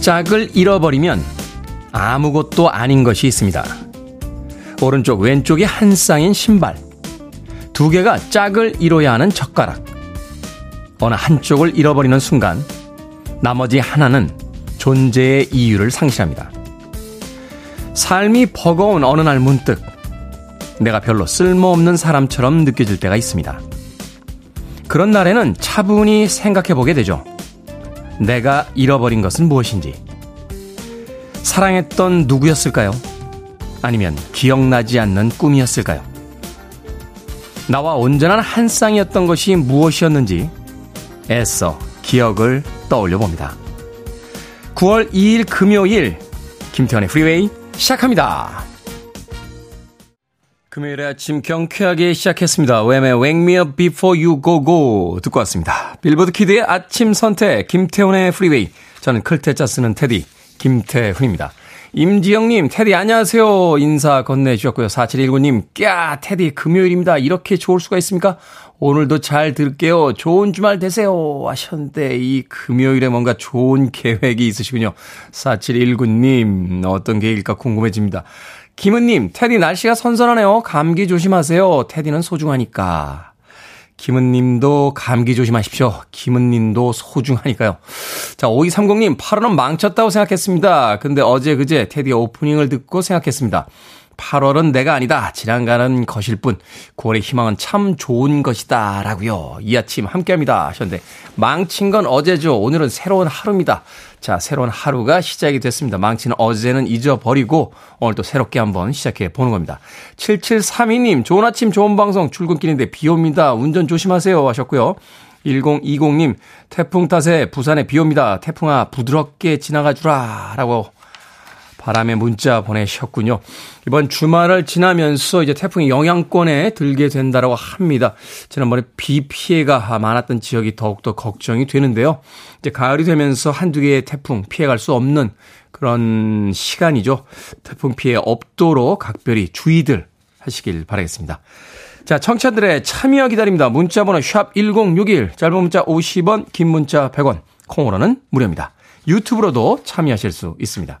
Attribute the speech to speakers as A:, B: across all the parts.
A: 짝을 잃어버리면 아무것도 아닌 것이 있습니다. 오른쪽, 왼쪽이 한 쌍인 신발. 두 개가 짝을 이뤄야 하는 젓가락. 어느 한쪽을 잃어버리는 순간, 나머지 하나는 존재의 이유를 상실합니다. 삶이 버거운 어느 날 문득, 내가 별로 쓸모없는 사람처럼 느껴질 때가 있습니다. 그런 날에는 차분히 생각해 보게 되죠. 내가 잃어버린 것은 무엇인지. 사랑했던 누구였을까요? 아니면 기억나지 않는 꿈이었을까요? 나와 온전한 한 쌍이었던 것이 무엇이었는지 애써 기억을 떠올려 봅니다. 9월 2일 금요일 김태훈의 프리웨이 시작합니다. 금요일에 아침 경쾌하게 시작했습니다. 왬의 Wake Me Up Before You Go Go 듣고 왔습니다. 빌보드 키드의 아침 선택 김태훈의 프리웨이 저는 클테짜 쓰는 테디 김태훈입니다. 임지영님, 테디 안녕하세요. 인사 건네주셨고요. 4719님, 꺄, 테디 금요일입니다. 이렇게 좋을 수가 있습니까? 오늘도 잘 들을게요. 좋은 주말 되세요. 하셨는데, 이 금요일에 뭔가 좋은 계획이 있으시군요. 4719님, 어떤 계획일까 궁금해집니다. 김은님, 테디 날씨가 선선하네요. 감기 조심하세요. 테디는 소중하니까. 김은님도 감기 조심하십시오. 김은님도 소중하니까요. 자, 5230님, 8월은 망쳤다고 생각했습니다. 근데 어제 그제 테디 오프닝을 듣고 생각했습니다. 8월은 내가 아니다. 지나가는 것일 뿐. 9월의 희망은 참 좋은 것이다. 라고요. 이 아침 함께 합니다. 하셨는데, 망친 건 어제죠. 오늘은 새로운 하루입니다. 자, 새로운 하루가 시작이 됐습니다. 망치는 어제는 잊어버리고 오늘 또 새롭게 한번 시작해 보는 겁니다. 7732님, 좋은 아침, 좋은 방송, 출근길인데 비 옵니다. 운전 조심하세요. 하셨고요. 1020님, 태풍 탓에 부산에 비 옵니다. 태풍아, 부드럽게 지나가 주라. 라고 바람의 문자 보내셨군요. 이번 주말을 지나면서 이제 태풍이 영향권에 들게 된다라고 합니다. 지난번에 비 피해가 많았던 지역이 더욱더 걱정이 되는데요. 이제 가을이 되면서 한두 개의 태풍 피해갈 수 없는 그런 시간이죠. 태풍 피해 없도록 각별히 주의들 하시길 바라겠습니다. 자, 청취자들의 참여 기다립니다. 문자번호 샵 1061, 짧은 문자 50원, 긴 문자 100원, 콩으로는 무료입니다. 유튜브로도 참여하실 수 있습니다.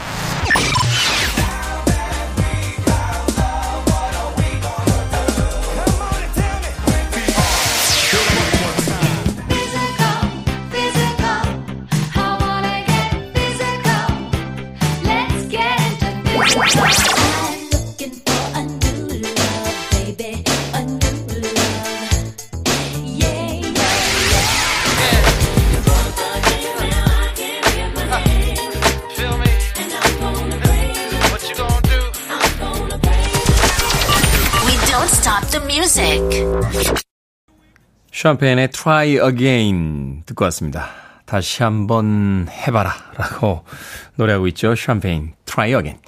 A: 샴페인의 Try Again 듣고 왔습니다. 다시 한번 해봐라 라고 노래하고 있죠. 샴페인 Try Again.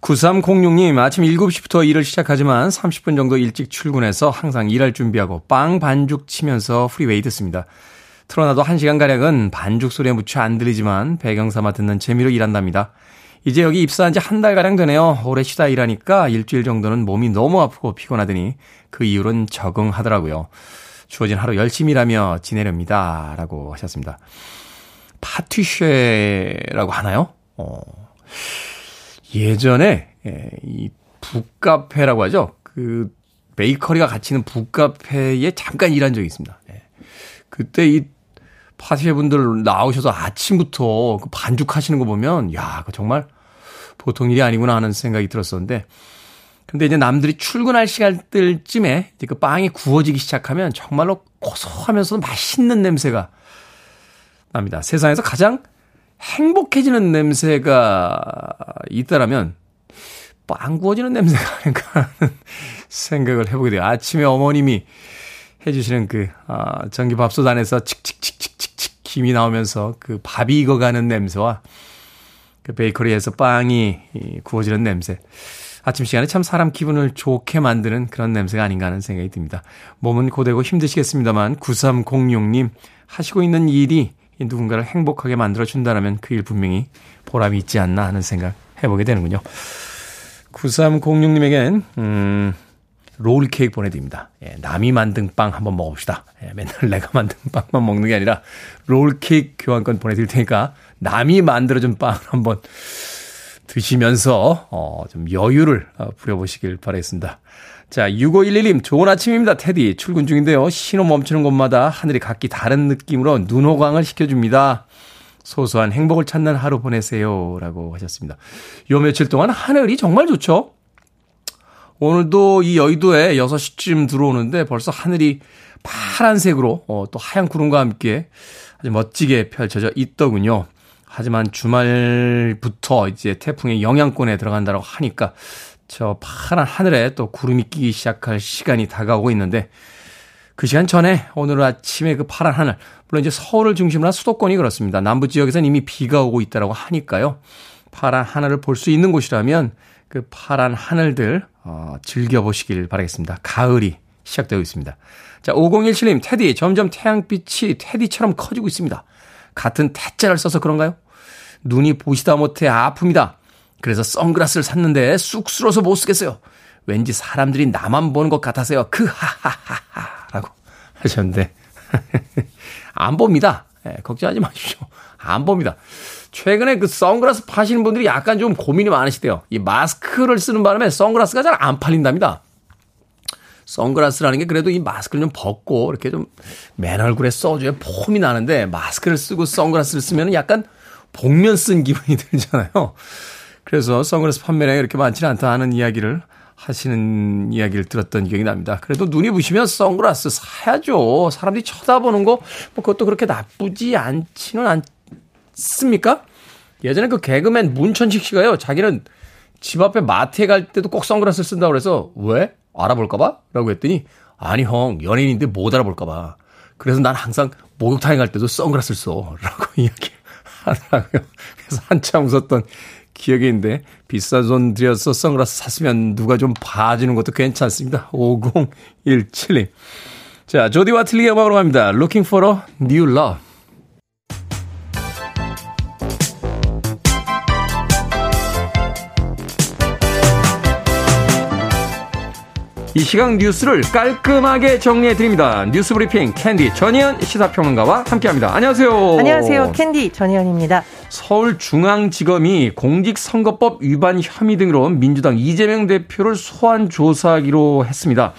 A: 9306님 아침 7시부터 일을 시작하지만 30분 정도 일찍 출근해서 항상 일할 준비하고 빵 반죽 치면서 프리웨이 듣습니다. 틀어놔도 1시간가량은 반죽 소리에 무쳐 안 들리지만 배경 삼아 듣는 재미로 일한답니다. 이제 여기 입사한 지 한 달가량 되네요. 오래 쉬다 일하니까 일주일 정도는 몸이 너무 아프고 피곤하더니 그 이후로는 적응하더라고요. 주어진 하루 열심히 일하며 지내렵니다. 라고 하셨습니다. 파티쉐라고 하나요? 어, 예전에, 예, 이 북카페라고 하죠. 그, 베이커리가 같이 있는 북카페에 잠깐 일한 적이 있습니다. 예. 그때 이 파티쉐 분들 나오셔서 아침부터 그 반죽하시는 거 보면, 야, 그 정말 보통 일이 아니구나 하는 생각이 들었었는데, 근데 이제 남들이 출근할 시간들쯤에 이제 그 빵이 구워지기 시작하면 정말로 고소하면서도 맛있는 냄새가 납니다. 세상에서 가장 행복해지는 냄새가 있다라면 빵 구워지는 냄새가 아닌가 하는 생각을 해보게 돼요. 아침에 어머님이 해주시는 그, 아, 전기밥솥 안에서 칙칙칙칙칙칙 김이 나오면서 그 밥이 익어가는 냄새와 그 베이커리에서 빵이 구워지는 냄새. 아침 시간에 참 사람 기분을 좋게 만드는 그런 냄새가 아닌가 하는 생각이 듭니다. 몸은 고되고 힘드시겠습니다만 9306님 하시고 있는 일이 누군가를 행복하게 만들어준다면 그 일 분명히 보람이 있지 않나 하는 생각 해보게 되는군요. 9306님에겐 음, 롤 케이크 보내드립니다. 예, 남이 만든 빵 한번 먹어봅시다. 예, 맨날 내가 만든 빵만 먹는 게 아니라 롤 케이크 교환권 보내드릴 테니까 남이 만들어준 빵 한번 드시면서 어, 좀 여유를 어, 부려보시길 바라겠습니다. 자, 6511님, 좋은 아침입니다. 테디. 출근 중인데요. 신호 멈추는 곳마다 하늘이 각기 다른 느낌으로 눈호강을 시켜줍니다. 소소한 행복을 찾는 하루 보내세요. 라고 하셨습니다. 요 며칠 동안 하늘이 정말 좋죠? 오늘도 이 여의도에 6시쯤 들어오는데 벌써 하늘이 파란색으로 어, 또 하얀 구름과 함께 아주 멋지게 펼쳐져 있더군요. 하지만 주말부터 이제 태풍의 영향권에 들어간다고 하니까 저 파란 하늘에 또 구름이 끼기 시작할 시간이 다가오고 있는데 그 시간 전에 오늘 아침에 그 파란 하늘 물론 이제 서울을 중심으로 한 수도권이 그렇습니다. 남부 지역에서는 이미 비가 오고 있다라고 하니까요. 파란 하늘을 볼 수 있는 곳이라면 그 파란 하늘들 어, 즐겨보시길 바라겠습니다. 가을이 시작되고 있습니다. 자, 5017님, 테디, 점점 태양빛이 테디처럼 커지고 있습니다. 같은 태자를 써서 그런가요? 눈이 보시다 못해 아픕니다. 그래서 선글라스를 샀는데 쑥스러워서 못 쓰겠어요. 왠지 사람들이 나만 보는 것 같아서요. 그 하하하하 라고 하셨는데 안 봅니다. 네, 걱정하지 마십시오. 안 봅니다. 최근에 그 선글라스 파시는 분들이 약간 좀 고민이 많으시대요. 이 마스크를 쓰는 바람에 선글라스가 잘 안 팔린답니다. 선글라스라는 게 그래도 이 마스크를 좀 벗고 이렇게 좀 맨 얼굴에 써줘야 폼이 나는데 마스크를 쓰고 선글라스를 쓰면 약간 복면 쓴 기분이 들잖아요. 그래서 선글라스 판매량이 이렇게 많지는 않다 하는 이야기를 하시는 이야기를 들었던 기억이 납니다. 그래도 눈이 부시면 선글라스 사야죠. 사람들이 쳐다보는 거, 뭐 그것도 그렇게 나쁘지 않지는 않습니까? 예전에 그 개그맨 문천식 씨가요, 자기는 집 앞에 마트에 갈 때도 꼭 선글라스를 쓴다고 그래서, 왜? 알아볼까봐? 라고 했더니, 아니, 형, 연예인인데 못 알아볼까봐. 그래서 난 항상 목욕탕에 갈 때도 선글라스를 써. 라고 이야기 하더라고요. 그래서 한참 웃었던 기억이 있는데 비싼 돈 들여서 선글라스 샀으면 누가 좀 봐주는 것도 괜찮습니다. 5017님. 자, 조디 와틀리의 음악으로 갑니다. Looking for a new love. 이 시각 뉴스를 깔끔하게 정리해 드립니다. 뉴스 브리핑 캔디 전희연 시사평론가와 함께합니다. 안녕하세요.
B: 안녕하세요. 캔디 전희연입니다.
A: 서울중앙지검이 공직선거법 위반 혐의 등으로 민주당 이재명 대표를 소환 조사하기로 했습니다.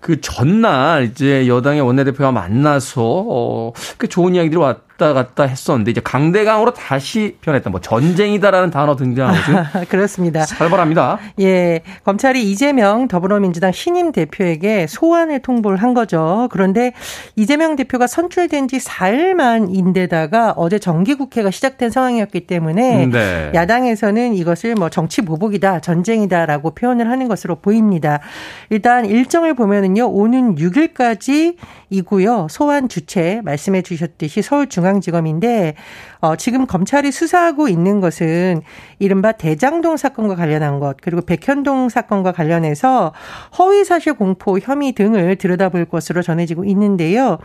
A: 그 전날 이제 여당의 원내대표와 만나서 어, 그 좋은 이야기들이 왔 왔다 갔다 했었는데 이제 강대강으로 다시 변했다. 뭐 전쟁이다라는 단어 등장하고
B: 그렇습니다.
A: 살벌합니다.
B: 예, 검찰이 이재명 더불어민주당 신임 대표에게 소환을 통보를 한 거죠. 그런데 이재명 대표가 선출된 지 4일 만인데다가 어제 정기국회가 시작된 상황이었기 때문에 네. 야당에서는 이것을 뭐 정치 보복이다, 전쟁이다라고 표현을 하는 것으로 보입니다. 일단 일정을 보면은요, 오는 6일까지 이고요. 소환 주체 말씀해 주셨듯이 서울중 중앙지검인데 어, 지금 검찰이 수사하고 있는 것은 이른바 대장동 사건과 관련한 것 그리고 백현동 사건과 관련해서 허위사실 공포 혐의 등을 들여다볼 것으로 전해지고 있는데요.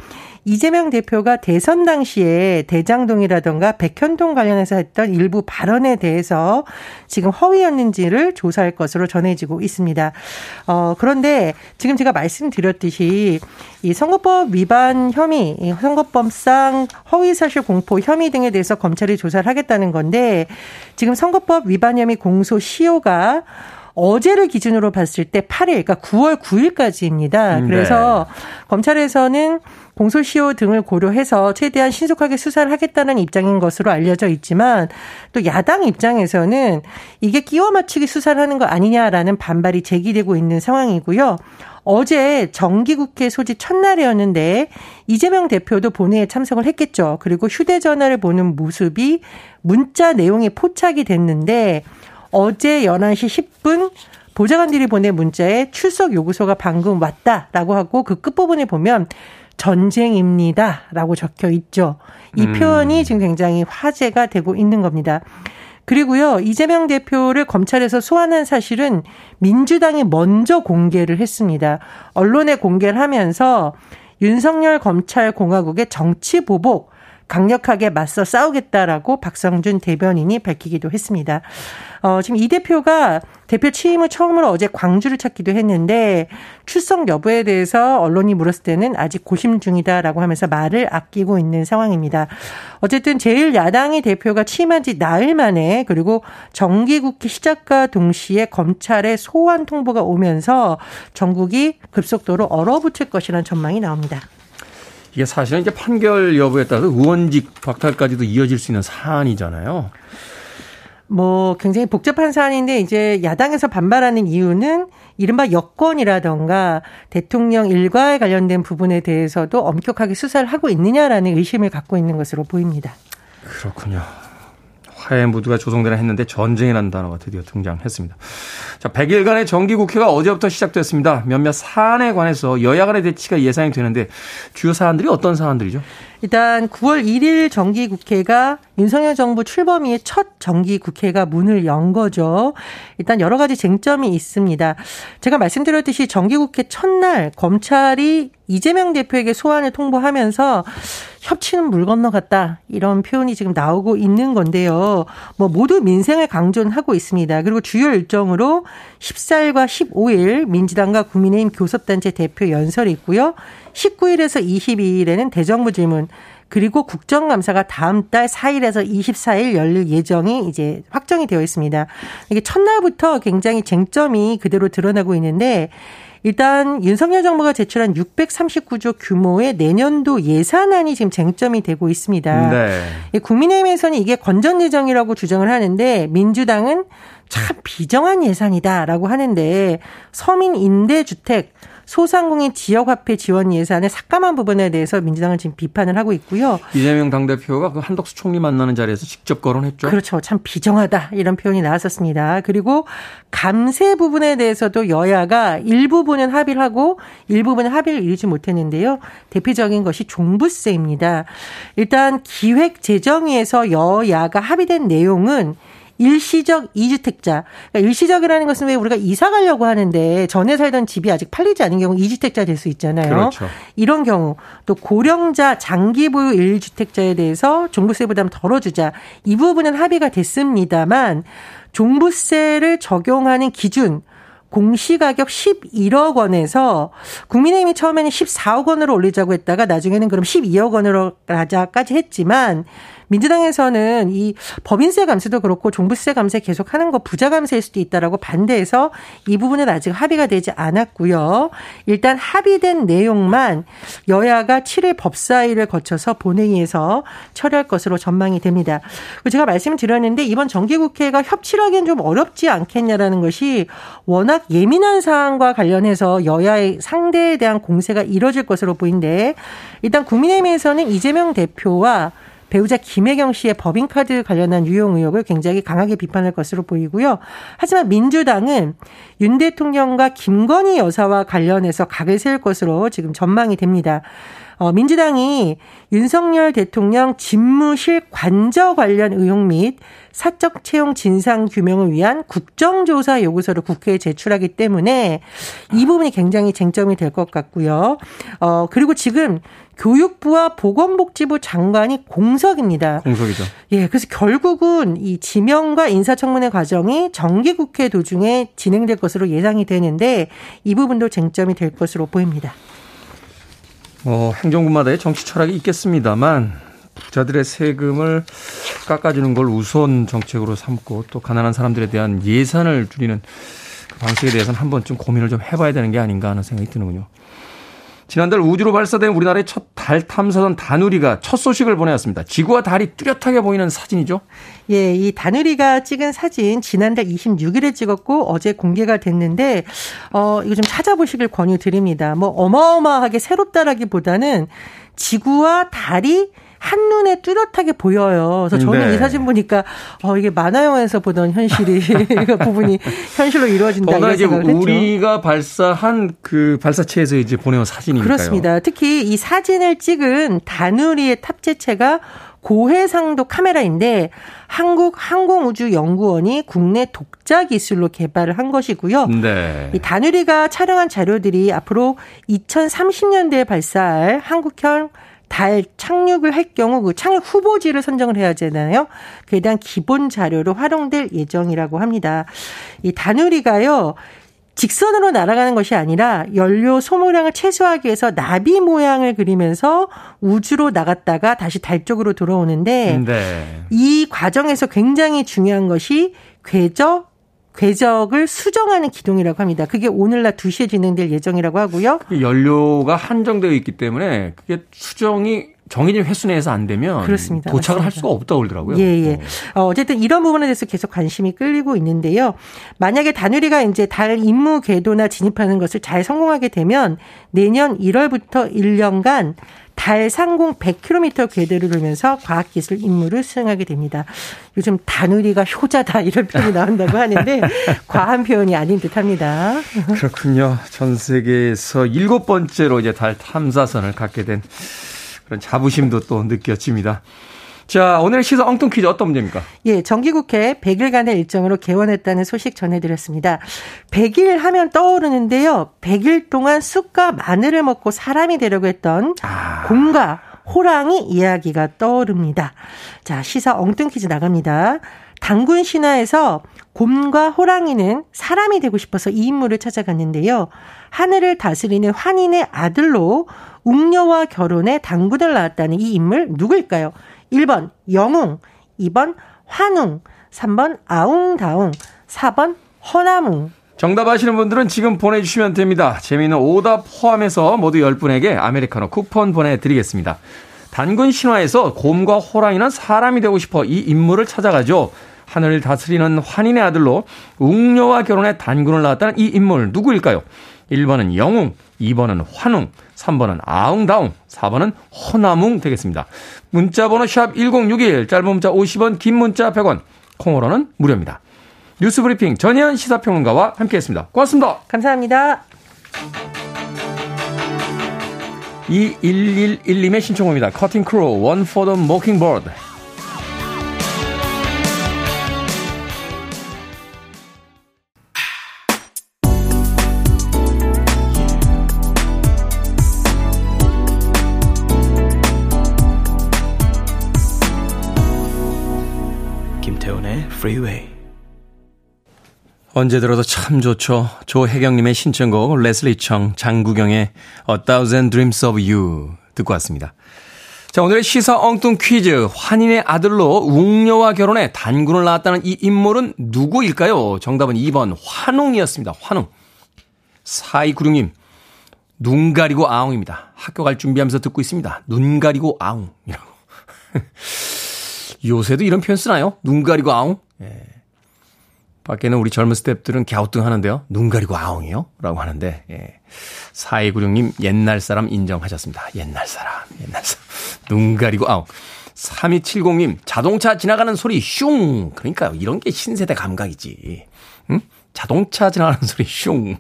B: 이재명 대표가 대선 당시에 대장동이라던가 백현동 관련해서 했던 일부 발언에 대해서 지금 허위였는지를 조사할 것으로 전해지고 있습니다. 어, 그런데 지금 제가 말씀드렸듯이 이 선거법 위반 혐의, 선거법상 허위사실 공포 혐의 등에 대해서 검찰이 조사를 하겠다는 건데 지금 선거법 위반 혐의 공소 시효가 어제를 기준으로 봤을 때 8일, 그러니까 9월 9일까지입니다. 음, 그래서 네. 검찰에서는 공소시효 등을 고려해서 최대한 신속하게 수사를 하겠다는 입장인 것으로 알려져 있지만 또 야당 입장에서는 이게 끼워 맞추기 수사를 하는 거 아니냐라는 반발이 제기되고 있는 상황이고요. 어제 정기국회 소집 첫날이었는데 이재명 대표도 본회의에 참석을 했겠죠. 그리고 휴대전화를 보는 모습이 문자 내용이 포착이 됐는데 어제 11시 10분 보좌관들이 보낸 문자에 출석 요구서가 방금 왔다라고 하고 그 끝부분에 보면 전쟁입니다. 라고 적혀 있죠. 이 음. 표현이 지금 굉장히 화제가 되고 있는 겁니다. 그리고요, 이재명 대표를 검찰에서 소환한 사실은 민주당이 먼저 공개를 했습니다. 언론에 공개를 하면서 윤석열 검찰 공화국의 정치 보복, 강력하게 맞서 싸우겠다라고 박성준 대변인이 밝히기도 했습니다. 어, 지금 이 대표가 대표 취임 후 처음으로 어제 광주를 찾기도 했는데 출석 여부에 대해서 언론이 물었을 때는 아직 고심 중이다라고 하면서 말을 아끼고 있는 상황입니다. 어쨌든 제일 야당의 대표가 취임한 지 나흘 만에 그리고 정기국회 시작과 동시에 검찰의 소환 통보가 오면서 전국이 급속도로 얼어붙을 것이라는 전망이 나옵니다.
A: 이게 사실은 이제 판결 여부에 따라서 의원직 박탈까지도 이어질 수 있는 사안이잖아요.
B: 뭐 굉장히 복잡한 사안인데 이제 야당에서 반발하는 이유는 이른바 여권이라던가 대통령 일과에 관련된 부분에 대해서도 엄격하게 수사를 하고 있느냐라는 의심을 갖고 있는 것으로 보입니다.
A: 그렇군요. 화해 무드가 조성되나 했는데 전쟁이라는 단어가 드디어 등장했습니다. 자, 100일간의 정기국회가 어제부터 시작됐습니다. 몇몇 사안에 관해서 여야 간의 대치가 예상이 되는데 주요 사안들이 어떤 사안들이죠?
B: 일단 9월 1일 정기 국회가 윤석열 정부 출범 이후 첫 정기 국회가 문을 연 거죠. 일단 여러 가지 쟁점이 있습니다. 제가 말씀드렸듯이 정기 국회 첫날 검찰이 이재명 대표에게 소환을 통보하면서 협치는 물 건너갔다 이런 표현이 지금 나오고 있는 건데요. 뭐 모두 민생을 강조하고 있습니다. 그리고 주요 일정으로 14일과 15일 민주당과 국민의힘 교섭단체 대표 연설이 있고요. 19일에서 22일에는 대정부 질문 그리고 국정감사가 다음 달 4일에서 24일 열릴 예정이 이제 확정이 되어 있습니다. 이게 첫날부터 굉장히 쟁점이 그대로 드러나고 있는데 일단 윤석열 정부가 제출한 639조 규모의 내년도 예산안이 지금 쟁점이 되고 있습니다. 네. 국민의힘에서는 이게 건전 예정이라고 주장을 하는데 민주당은 참 비정한 예산이다라고 하는데 서민 임대 주택 소상공인 지역화폐 지원 예산의 삭감한 부분에 대해서 민주당은 지금 비판을 하고 있고요.
A: 이재명 당대표가 그 한덕수 총리 만나는 자리에서 직접 거론했죠.
B: 그렇죠. 참 비정하다 이런 표현이 나왔었습니다. 그리고 감세 부분에 대해서도 여야가 일부분은 합의를 하고 일부분은 합의를 이루지 못했는데요. 대표적인 것이 종부세입니다. 일단 기획재정위에서 여야가 합의된 내용은 일시적 이주택자. 그러니까 일시적이라는 것은 왜 우리가 이사 가려고 하는데 전에 살던 집이 아직 팔리지 않은 경우 이주택자 될 수 있잖아요. 그렇죠. 이런 경우 또 고령자 장기 보유 일주택자에 대해서 종부세 부담 덜어주자 이 부분은 합의가 됐습니다만 종부세를 적용하는 기준 공시가격 11억 원에서 국민의힘이 처음에는 14억 원으로 올리자고 했다가 나중에는 그럼 12억 원으로 가자까지 했지만 민주당에서는 이 법인세 감세도 그렇고 종부세 감세 계속하는 거 부자 감세일 수도 있다라고 반대해서 이 부분은 아직 합의가 되지 않았고요. 일단 합의된 내용만 여야가 7일 법사위를 거쳐서 본회의에서 처리할 것으로 전망이 됩니다. 제가 말씀을 드렸는데 이번 정기국회가 협치를 하기엔 좀 어렵지 않겠냐라는 것이 워낙 예민한 사안과 관련해서 여야의 상대에 대한 공세가 이뤄질 것으로 보이는데 일단 국민의힘에서는 이재명 대표와 배우자 김혜경 씨의 법인카드 관련한 유용 의혹을 굉장히 강하게 비판할 것으로 보이고요. 하지만 민주당은 윤 대통령과 김건희 여사와 관련해서 각을 세울 것으로 지금 전망이 됩니다. 어, 민주당이 윤석열 대통령 집무실 관저 관련 의혹 및 사적 채용 진상 규명을 위한 국정조사 요구서를 국회에 제출하기 때문에 이 부분이 굉장히 쟁점이 될 것 같고요. 어, 그리고 지금 교육부와 보건복지부 장관이 공석입니다.
A: 공석이죠.
B: 예, 그래서 결국은 이 지명과 인사청문회 과정이 정기국회 도중에 진행될 것으로 예상이 되는데 이 부분도 쟁점이 될 것으로 보입니다.
A: 뭐 행정부마다의 정치 철학이 있겠습니다만 부자들의 세금을 깎아주는 걸 우선 정책으로 삼고 또 가난한 사람들에 대한 예산을 줄이는 그 방식에 대해서는 한 번쯤 고민을 좀 해봐야 되는 게 아닌가 하는 생각이 드는군요. 지난달 우주로 발사된 우리나라의 첫 달 탐사선 다누리가 첫 소식을 보내왔습니다. 지구와 달이 뚜렷하게 보이는 사진이죠?
B: 예, 이 다누리가 찍은 사진 지난달 26일에 찍었고 어제 공개가 됐는데 어 이거 좀 찾아보시길 권유드립니다. 뭐 어마어마하게 새롭다라기보다는 지구와 달이 한눈에 뚜렷하게 보여요. 그래서 저는 네. 이 사진 보니까 어 이게 만화 영화에서 보던 현실이 그 부분이 현실로 이루어진다 이런 생각을 했죠.
A: 우리가 발사한 그 발사체에서 이제 보내온 사진이니까요.
B: 그렇습니다. 특히 이 사진을 찍은 다누리의 탑재체가 고해상도 카메라인데 한국 항공우주연구원이 국내 독자 기술로 개발을 한 것이고요. 네. 이 다누리가 촬영한 자료들이 앞으로 2030년대에 발사할 한국형 달 착륙을 할 경우 그 착륙 후보지를 선정을 해야 되잖아요. 그에 대한 기본 자료로 활용될 예정이라고 합니다. 이 다누리가요. 직선으로 날아가는 것이 아니라 연료 소모량을 최소화하기 위해서 나비 모양을 그리면서 우주로 나갔다가 다시 달 쪽으로 돌아오는데 네. 이 과정에서 굉장히 중요한 것이 궤적 궤적을 수정하는 기동이라고 합니다. 그게 오늘 낮 2시에 진행될 예정이라고 하고요.
A: 연료가 한정되어 있기 때문에 그게 수정이 정해진 횟수 내에서 안 되면 그렇습니다. 도착을 맞습니다. 할 수가 없다고 그러더라고요.
B: 예, 예. 어, 어쨌든 이런 부분에 대해서 계속 관심이 끌리고 있는데요. 만약에 다누리가 이제 달 임무 궤도나 진입하는 것을 잘 성공하게 되면 내년 1월부터 1년간 달 상공 100km 궤도를 돌면서 과학기술 임무를 수행하게 됩니다. 요즘 다누리가 효자다 이런 표현이 나온다고 하는데 과한 표현이 아닌 듯합니다.
A: 그렇군요. 전 세계에서 일곱 번째로 이제 달 탐사선을 갖게 된 그런 자부심도 또 느껴집니다. 자, 오늘 시사 엉뚱 퀴즈 어떤 문제입니까?
B: 예, 정기국회 100일간의 일정으로 개원했다는 소식 전해드렸습니다. 100일 하면 떠오르는데요. 100일 동안 쑥과 마늘을 먹고 사람이 되려고 했던 아. 곰과 호랑이 이야기가 떠오릅니다. 자, 시사 엉뚱 퀴즈 나갑니다. 당군 신화에서 곰과 호랑이는 사람이 되고 싶어서 이 인물을 찾아갔는데요. 하늘을 다스리는 환인의 아들로 웅녀와 결혼해 당군을 낳았다는 이 인물 누구일까요? 1번 영웅, 2번 환웅, 3번 아웅다웅, 4번 허나뭉.
A: 정답 아시는 분들은 지금 보내주시면 됩니다. 재미있는 오답 포함해서 모두 10분에게 아메리카노 쿠폰 보내드리겠습니다. 단군 신화에서 곰과 호랑이는 사람이 되고 싶어 이 인물을 찾아가죠. 하늘을 다스리는 환인의 아들로 웅녀와 결혼해 단군을 낳았다는 이 인물 누구일까요? 1번은 영웅, 2번은 환웅, 3번은 아웅다웅, 4번은 허나뭉 되겠습니다. 문자번호 샵 1061, 짧은 문자 50원, 긴 문자 100원, 콩으로는 무료입니다. 뉴스브리핑 전현 시사평론가와 함께했습니다. 고맙습니다.
B: 감사합니다.
A: 2111님의 신청곡입니다. 커팅 크로, One for the Mockingbird. Freeway. 언제 들어도 참 좋죠. 조혜경님의 신청곡 레슬리 청 장구경의 A Thousand Dreams of You 듣고 왔습니다. 자, 오늘의 시사 엉뚱 퀴즈. 환인의 아들로 웅녀와 결혼해 단군을 낳았다는 이 인물은 누구일까요? 정답은 2번 환웅이었습니다. 환웅. 4296님. 눈 가리고 아웅입니다. 학교 갈 준비하면서 듣고 있습니다. 눈 가리고 아웅이라고. 요새도 이런 표현 쓰나요? 눈 가리고 아웅? 예. 밖에는 우리 젊은 스탭들은 갸우뚱 하는데요. 눈 가리고 아웅이요? 라고 하는데, 예. 4296님, 옛날 사람 인정하셨습니다. 옛날 사람, 옛날 사람. 눈 가리고 아웅. 3270님, 자동차 지나가는 소리 슝! 그러니까요. 이런 게 신세대 감각이지. 응? 자동차 지나가는 소리 슝.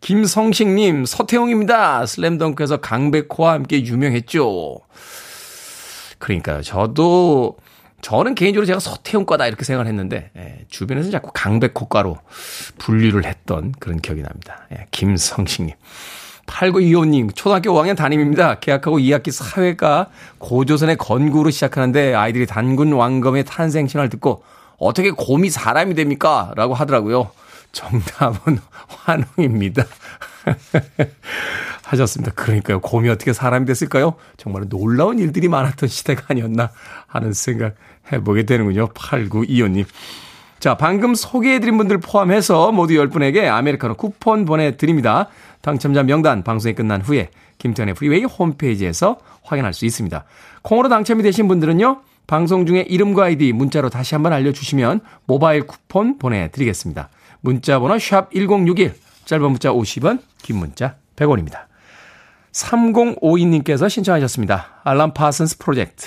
A: 김성식님, 서태용입니다. 슬램덩크에서 강백호와 함께 유명했죠. 그러니까요. 저도 저는 개인적으로 제가 서태웅과다 이렇게 생각을 했는데 예, 주변에서 자꾸 강백호과로 분류를 했던 그런 기억이 납니다. 예, 김성식님. 8925님, 초등학교 5학년 담임입니다. 계약하고 2학기 사회가 고조선의 건구로 시작하는데 아이들이 단군 왕검의 탄생 신화를 듣고 어떻게 곰이 사람이 됩니까? 라고 하더라고요. 정답은 환웅입니다. 하셨습니다. 그러니까요. 곰이 어떻게 사람이 됐을까요? 정말 놀라운 일들이 많았던 시대가 아니었나 하는 생각 해보게 되는군요. 8925님. 자, 방금 소개해드린 분들 포함해서 모두 10분에게 아메리카노 쿠폰 보내드립니다. 당첨자 명단 방송이 끝난 후에 김태훈의 프리웨이 홈페이지에서 확인할 수 있습니다. 콩으로 당첨이 되신 분들은요. 방송 중에 이름과 아이디 문자로 다시 한번 알려주시면 모바일 쿠폰 보내드리겠습니다. 문자 번호 샵 1061, 짧은 문자 50원, 긴 문자 100원입니다. 3052님께서 신청하셨습니다. 알란 파슨스 프로젝트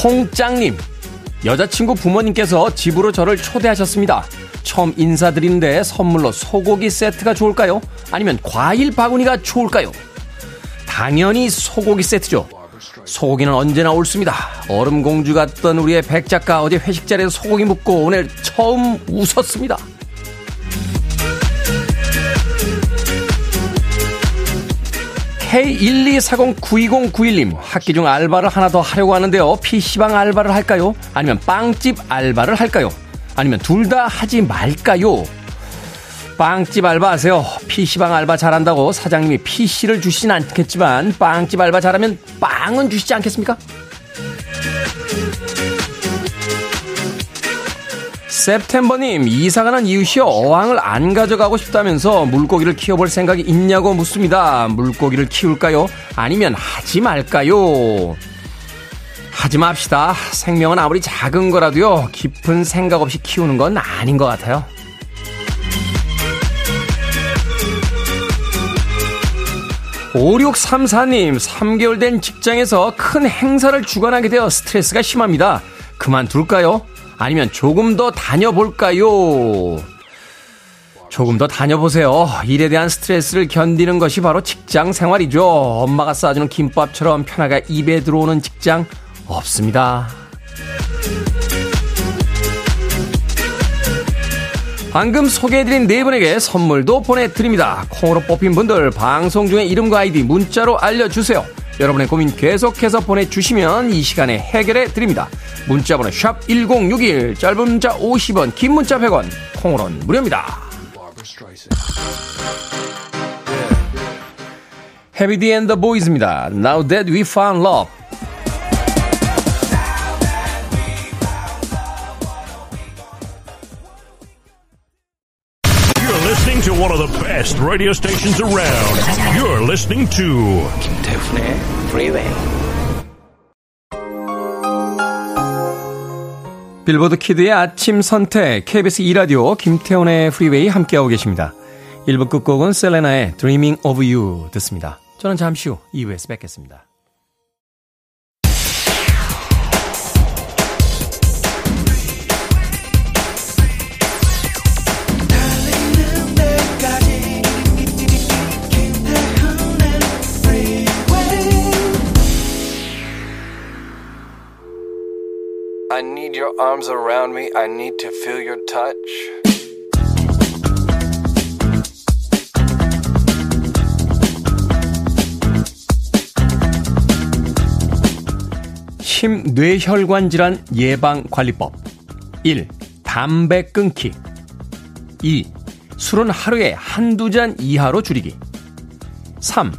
A: 콩짱님, 여자친구 부모님께서 집으로 저를 초대하셨습니다. 처음 인사드리는데 선물로 소고기 세트가 좋을까요? 아니면 과일 바구니가 좋을까요? 당연히 소고기 세트죠. 소고기는 언제나 옳습니다. 얼음공주 같던 우리의 백 작가 어제 회식 자리에서 소고기 먹고 오늘 처음 웃었습니다. K124092091님, 학기 중 알바를 하나 더 하려고 하는데요. PC방 알바를 할까요? 아니면 빵집 알바를 할까요? 아니면 둘 다 하지 말까요? 빵집 알바 하세요. PC방 알바 잘한다고 사장님이 PC를 주시진 않겠지만 빵집 알바 잘하면 빵은 주시지 않겠습니까? September님 이사가는 이웃이요 어항을 안 가져가고 싶다면서 물고기를 키워볼 생각이 있냐고 묻습니다. 물고기를 키울까요? 아니면 하지 말까요? 하지 맙시다. 생명은 아무리 작은 거라도요 깊은 생각 없이 키우는 건 아닌 것 같아요. 5634님, 3개월 된 직장에서 큰 행사를 주관하게 되어 스트레스가 심합니다. 그만둘까요? 아니면 조금 더 다녀볼까요? 조금 더 다녀보세요. 일에 대한 스트레스를 견디는 것이 바로 직장 생활이죠. 엄마가 싸주는 김밥처럼 편하게 입에 들어오는 직장 없습니다. 방금 소개해드린 네 분에게 선물도 보내드립니다. 콩으로 뽑힌 분들 방송 중에 이름과 아이디 문자로 알려주세요. 여러분의 고민 계속해서 보내주시면 이 시간에 해결해 드립니다. 문자번호 샵 1061, 짧은 문자 50원, 긴 문자 100원, 콩으로는 무료입니다. 헤비디 앤더 보이즈입니다. Now that we found love.
C: One of the best radio stations around. You're listening to 김태훈의 Freeway.
A: 빌보드 키드의 아침 선택 KBS 2 라디오 김태훈의 Freeway 함께하고 계십니다. 1부 끝곡은 셀레나의 Dreaming of You 듣습니다. 저는 잠시 후 2부에서 뵙겠습니다. I need your arms around me. I need to feel your touch. 심뇌혈관 질환 예방 관리법 1. 담배 끊기 2. 술은 하루에 한두 잔 이하로 줄이기 3.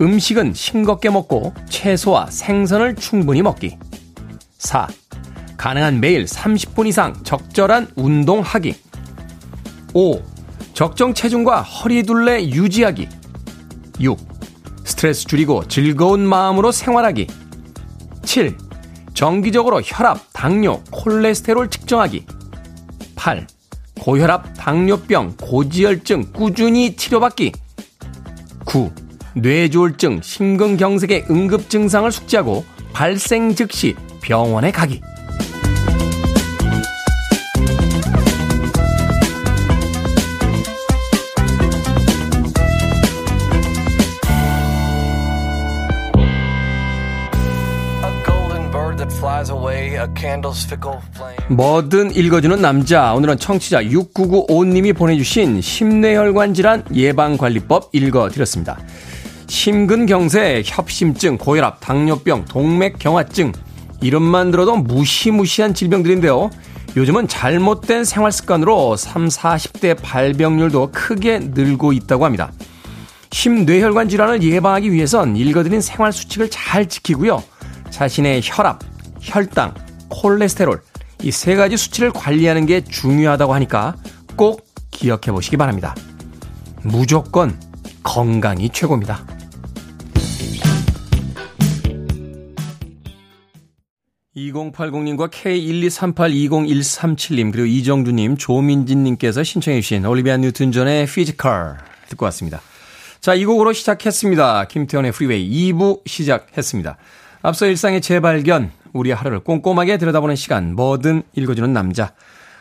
A: 음식은 싱겁게 먹고 채소와 생선을 충분히 먹기 4. 가능한 매일 30분 이상 적절한 운동하기. 5. 적정 체중과 허리 둘레 유지하기. 6. 스트레스 줄이고 즐거운 마음으로 생활하기. 7. 정기적으로 혈압, 당뇨, 콜레스테롤 측정하기. 8. 고혈압, 당뇨병, 고지혈증 꾸준히 치료받기. 9. 뇌졸중, 심근경색의 응급 증상을 숙지하고 발생 즉시 병원에 가기. 뭐든 읽어주는 남자. 오늘은 청취자 6995님이 보내주신 심뇌혈관 질환 예방관리법 읽어드렸습니다. 심근경색, 협심증, 고혈압, 당뇨병, 동맥경화증. 이름만 들어도 무시무시한 질병들인데요. 요즘은 잘못된 생활 습관으로 3, 40대 발병률도 크게 늘고 있다고 합니다. 심뇌혈관 질환을 예방하기 위해선 읽어드린 생활 수칙을 잘 지키고요. 자신의 혈압, 혈당, 콜레스테롤 이 세 가지 수치를 관리하는 게 중요하다고 하니까 꼭 기억해 보시기 바랍니다. 무조건 건강이 최고입니다. (2080님과) K123820137님 그리고 이정주님 조민진님께서 신청해 주신 올리비아 뉴튼 존의 Physical 듣고 왔습니다. 자, 이 곡으로 시작했습니다. 김태현의 프리웨이 2부 시작했습니다. 앞서 일상의 재발견, 우리의 하루를 꼼꼼하게 들여다보는 시간, 뭐든 읽어주는 남자.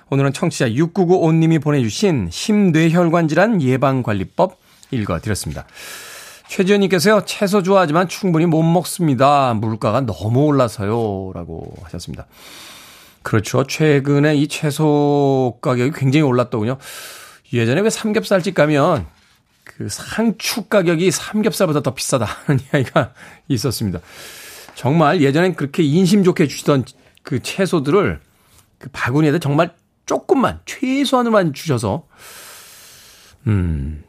A: 오늘은 청취자 6995님이 보내주신 심뇌혈관 질환 예방관리법 읽어드렸습니다. 최지현님께서요, 채소 좋아하지만 충분히 못 먹습니다. 물가가 너무 올라서요. 라고 하셨습니다. 그렇죠. 최근에 이 채소 가격이 굉장히 올랐더군요. 예전에 왜 삼겹살집 가면 그 상추 가격이 삼겹살보다 더 비싸다는 이야기가 있었습니다. 정말 예전엔 그렇게 인심 좋게 주시던 그 채소들을 그 바구니에다 정말 조금만 최소한으로만 주셔서 음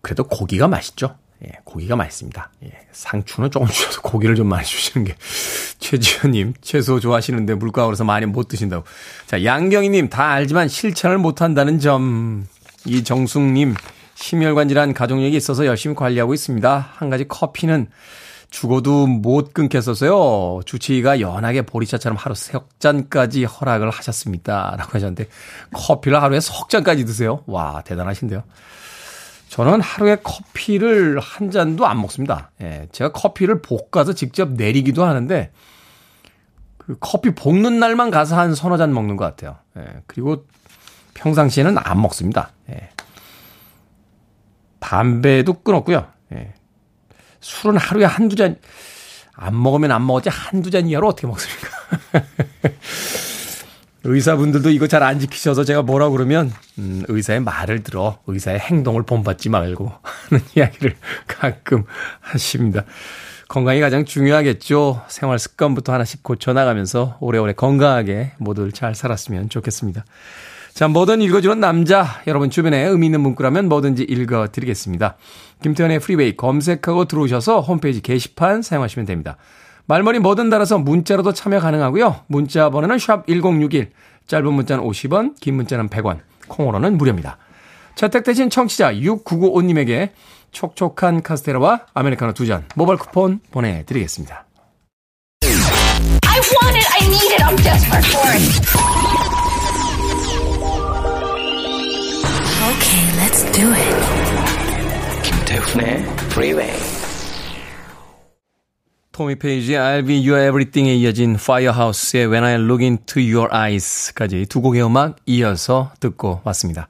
A: 그래도 고기가 맛있죠. 예, 고기가 맛있습니다. 예, 상추는 조금 주셔서 고기를 좀 많이 주시는 게 최지현님 채소 좋아하시는데 물가 오르서 많이 못 드신다고. 자 양경희님 다 알지만 실천을 못한다는 점. 이정숙님 심혈관 질환 가족력이 있어서 열심히 관리하고 있습니다. 한 가지 커피는 죽어도 못 끊겠어서요. 주치의가 연하게 보리차처럼 하루 석 잔까지 허락을 하셨습니다. 라고 하셨는데 커피를 하루에 석 잔까지 드세요. 와 대단하신데요. 저는 하루에 커피를 한 잔도 안 먹습니다. 예, 제가 커피를 볶아서 직접 내리기도 하는데 그 커피 볶는 날만 가서 한 서너 잔 먹는 것 같아요. 예, 그리고 평상시에는 안 먹습니다. 예. 담배도 끊었고요. 예. 술은 하루에 한두 잔, 안 먹으면 안 먹었지 한두 잔 이하로 어떻게 먹습니까? 의사분들도 이거 잘 안 지키셔서 제가 뭐라 그러면, 음, 의사의 말을 들어 의사의 행동을 본받지 말고 하는 이야기를 가끔 하십니다. 건강이 가장 중요하겠죠. 생활 습관부터 하나씩 고쳐나가면서 오래오래 건강하게 모두들 잘 살았으면 좋겠습니다. 자, 뭐든 읽어주는 남자. 여러분 주변에 의미 있는 문구라면 뭐든지 읽어드리겠습니다. 김태현의 프리웨이 검색하고 들어오셔서 홈페이지 게시판 사용하시면 됩니다. 말머리 뭐든 달아서 문자로도 참여 가능하고요. 문자 번호는 샵 1061, 짧은 문자는 50원, 긴 문자는 100원, 콩으로는 무료입니다. 채택되신 청취자 6995님에게 촉촉한 카스테라와 아메리카노 두 잔 모바일 쿠폰 보내드리겠습니다. I want it, I need it, I'm desperate for it. Okay, let's do it. 김태훈의 Freeway. 토미 페이지의 I'll Be Your Everything에 이어진 Firehouse의 When I Look Into Your Eyes까지 두 곡의 음악 이어서 듣고 왔습니다.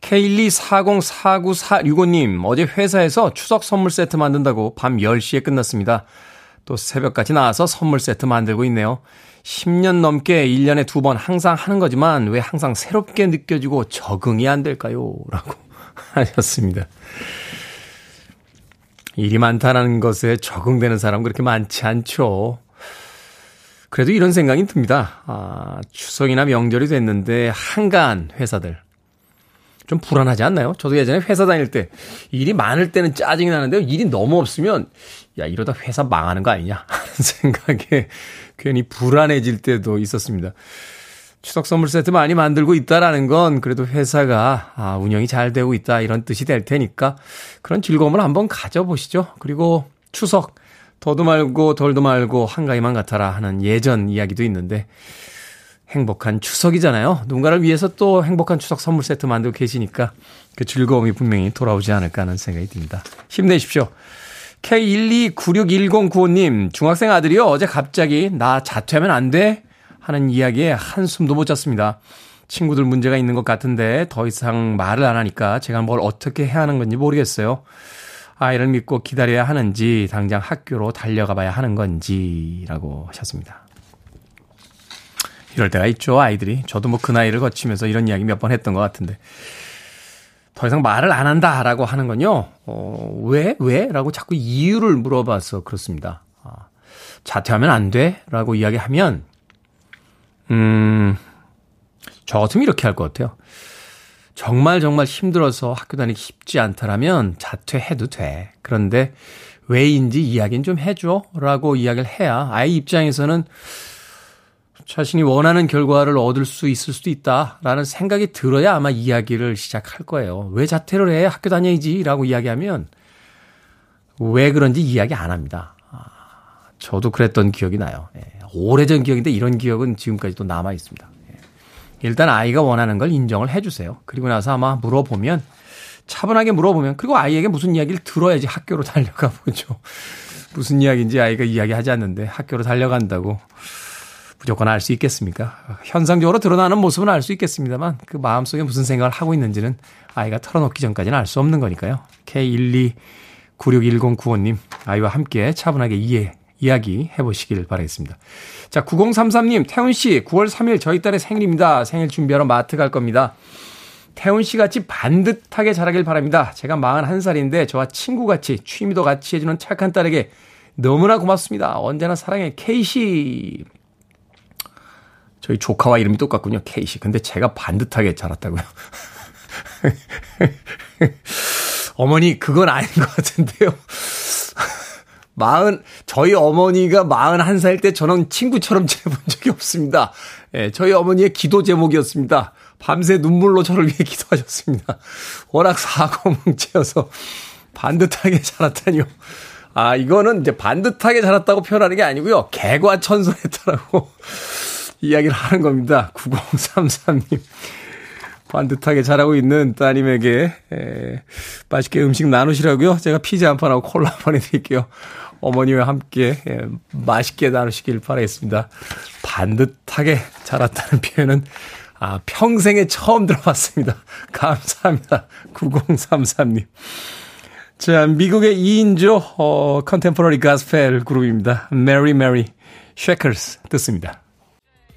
A: K124049465님, 어제 회사에서 추석 선물 세트 만든다고 밤 10시에 끝났습니다. 또 새벽까지 나와서 선물 세트 만들고 있네요. 10년 넘게 1년에 두 번 항상 하는 거지만 왜 항상 새롭게 느껴지고 적응이 안 될까요? 라고 하셨습니다. 일이 많다는 것에 적응되는 사람 그렇게 많지 않죠. 그래도 이런 생각이 듭니다. 아, 추석이나 명절이 됐는데 한가한 회사들. 좀 불안하지 않나요? 저도 예전에 회사 다닐 때 일이 많을 때는 짜증이 나는데요. 일이 너무 없으면 야 이러다 회사 망하는 거 아니냐 하는 생각에 괜히 불안해질 때도 있었습니다. 추석 선물 세트 많이 만들고 있다라는 건 그래도 회사가 아, 운영이 잘 되고 있다 이런 뜻이 될 테니까 그런 즐거움을 한번 가져보시죠. 그리고 추석 더도 말고 덜도 말고 한가위만 같아라 하는 예전 이야기도 있는데 행복한 추석이잖아요. 누군가를 위해서 또 행복한 추석 선물 세트 만들고 계시니까 그 즐거움이 분명히 돌아오지 않을까 하는 생각이 듭니다. 힘내십시오. K1296109님, 중학생 아들이요. 어제 갑자기 나 자퇴하면 안 돼? 하는 이야기에 한숨도 못 잤습니다. 친구들 문제가 있는 것 같은데 더 이상 말을 안 하니까 제가 뭘 어떻게 해야 하는 건지 모르겠어요. 아이를 믿고 기다려야 하는지 당장 학교로 달려가 봐야 하는 건지라고 하셨습니다. 이럴 때가 있죠, 아이들이. 저도 뭐 그 나이를 거치면서 이런 이야기 몇 번 했던 것 같은데. 더 이상 말을 안 한다라고 하는 건요, 어, 왜? 왜? 라고 자꾸 이유를 물어봐서 그렇습니다. 아, 자퇴하면 안 돼? 라고 이야기하면, 음, 저 같으면 이렇게 할 것 같아요. 정말 정말 힘들어서 학교 다니기 쉽지 않다라면 자퇴해도 돼. 그런데 왜인지 이야기는 좀 해줘. 라고 이야기를 해야 아이 입장에서는 자신이 원하는 결과를 얻을 수 있을 수도 있다라는 생각이 들어야 아마 이야기를 시작할 거예요. 왜 자퇴를 해? 학교 다녀야지. 라고 이야기하면 왜 그런지 이야기 안 합니다. 아, 저도 그랬던 기억이 나요. 예, 오래전 기억인데 이런 기억은 지금까지도 남아 있습니다. 예, 일단 아이가 원하는 걸 인정을 해주세요. 그리고 나서 아마 물어보면 차분하게 물어보면 그리고 아이에게 무슨 이야기를 들어야지 학교로 달려가 보죠. 무슨 이야기인지 아이가 이야기하지 않는데 학교로 달려간다고 무조건 알 수 있겠습니까? 현상적으로 드러나는 모습은 알 수 있겠습니다만 그 마음속에 무슨 생각을 하고 있는지는 아이가 털어놓기 전까지는 알 수 없는 거니까요. K1296109님 아이와 함께 차분하게 이해 이야기 해보시길 바라겠습니다. 자, 9033님, 태훈 씨, 9월 3일 저희 딸의 생일입니다. 생일 준비하러 마트 갈 겁니다. 태훈 씨 같이 반듯하게 자라길 바랍니다. 제가 41살인데 저와 친구같이 취미도 같이 해주는 착한 딸에게 너무나 고맙습니다. 언제나 사랑해. 케이씨. 저희 조카와 이름이 똑같군요. 케이씨. 근데 제가 반듯하게 자랐다고요. 어머니, 그건 아닌 것 같은데요. 마흔, 저희 어머니가 마흔 한 살 때 저는 친구처럼 지내본 적이 없습니다. 예, 저희 어머니의 기도 제목이었습니다. 밤새 눈물로 저를 위해 기도하셨습니다. 워낙 사고뭉치여서 반듯하게 자랐다니요. 아, 이거는 이제 반듯하게 자랐다고 표현하는 게 아니고요. 개과천선했다라고 이야기를 하는 겁니다. 9033님. 반듯하게 자라고 있는 따님에게 에, 맛있게 음식 나누시라고요. 제가 피자 한 판하고 콜라 보내드릴게요. 어머니와 함께 에, 맛있게 나누시길 바라겠습니다. 반듯하게 자랐다는 표현은 아, 평생에 처음 들어봤습니다. 감사합니다. 9033님. 자, 미국의 2인조, 어, 컨템포러리 가스펠 그룹입니다. 메리 메리 Shackles 듣습니다.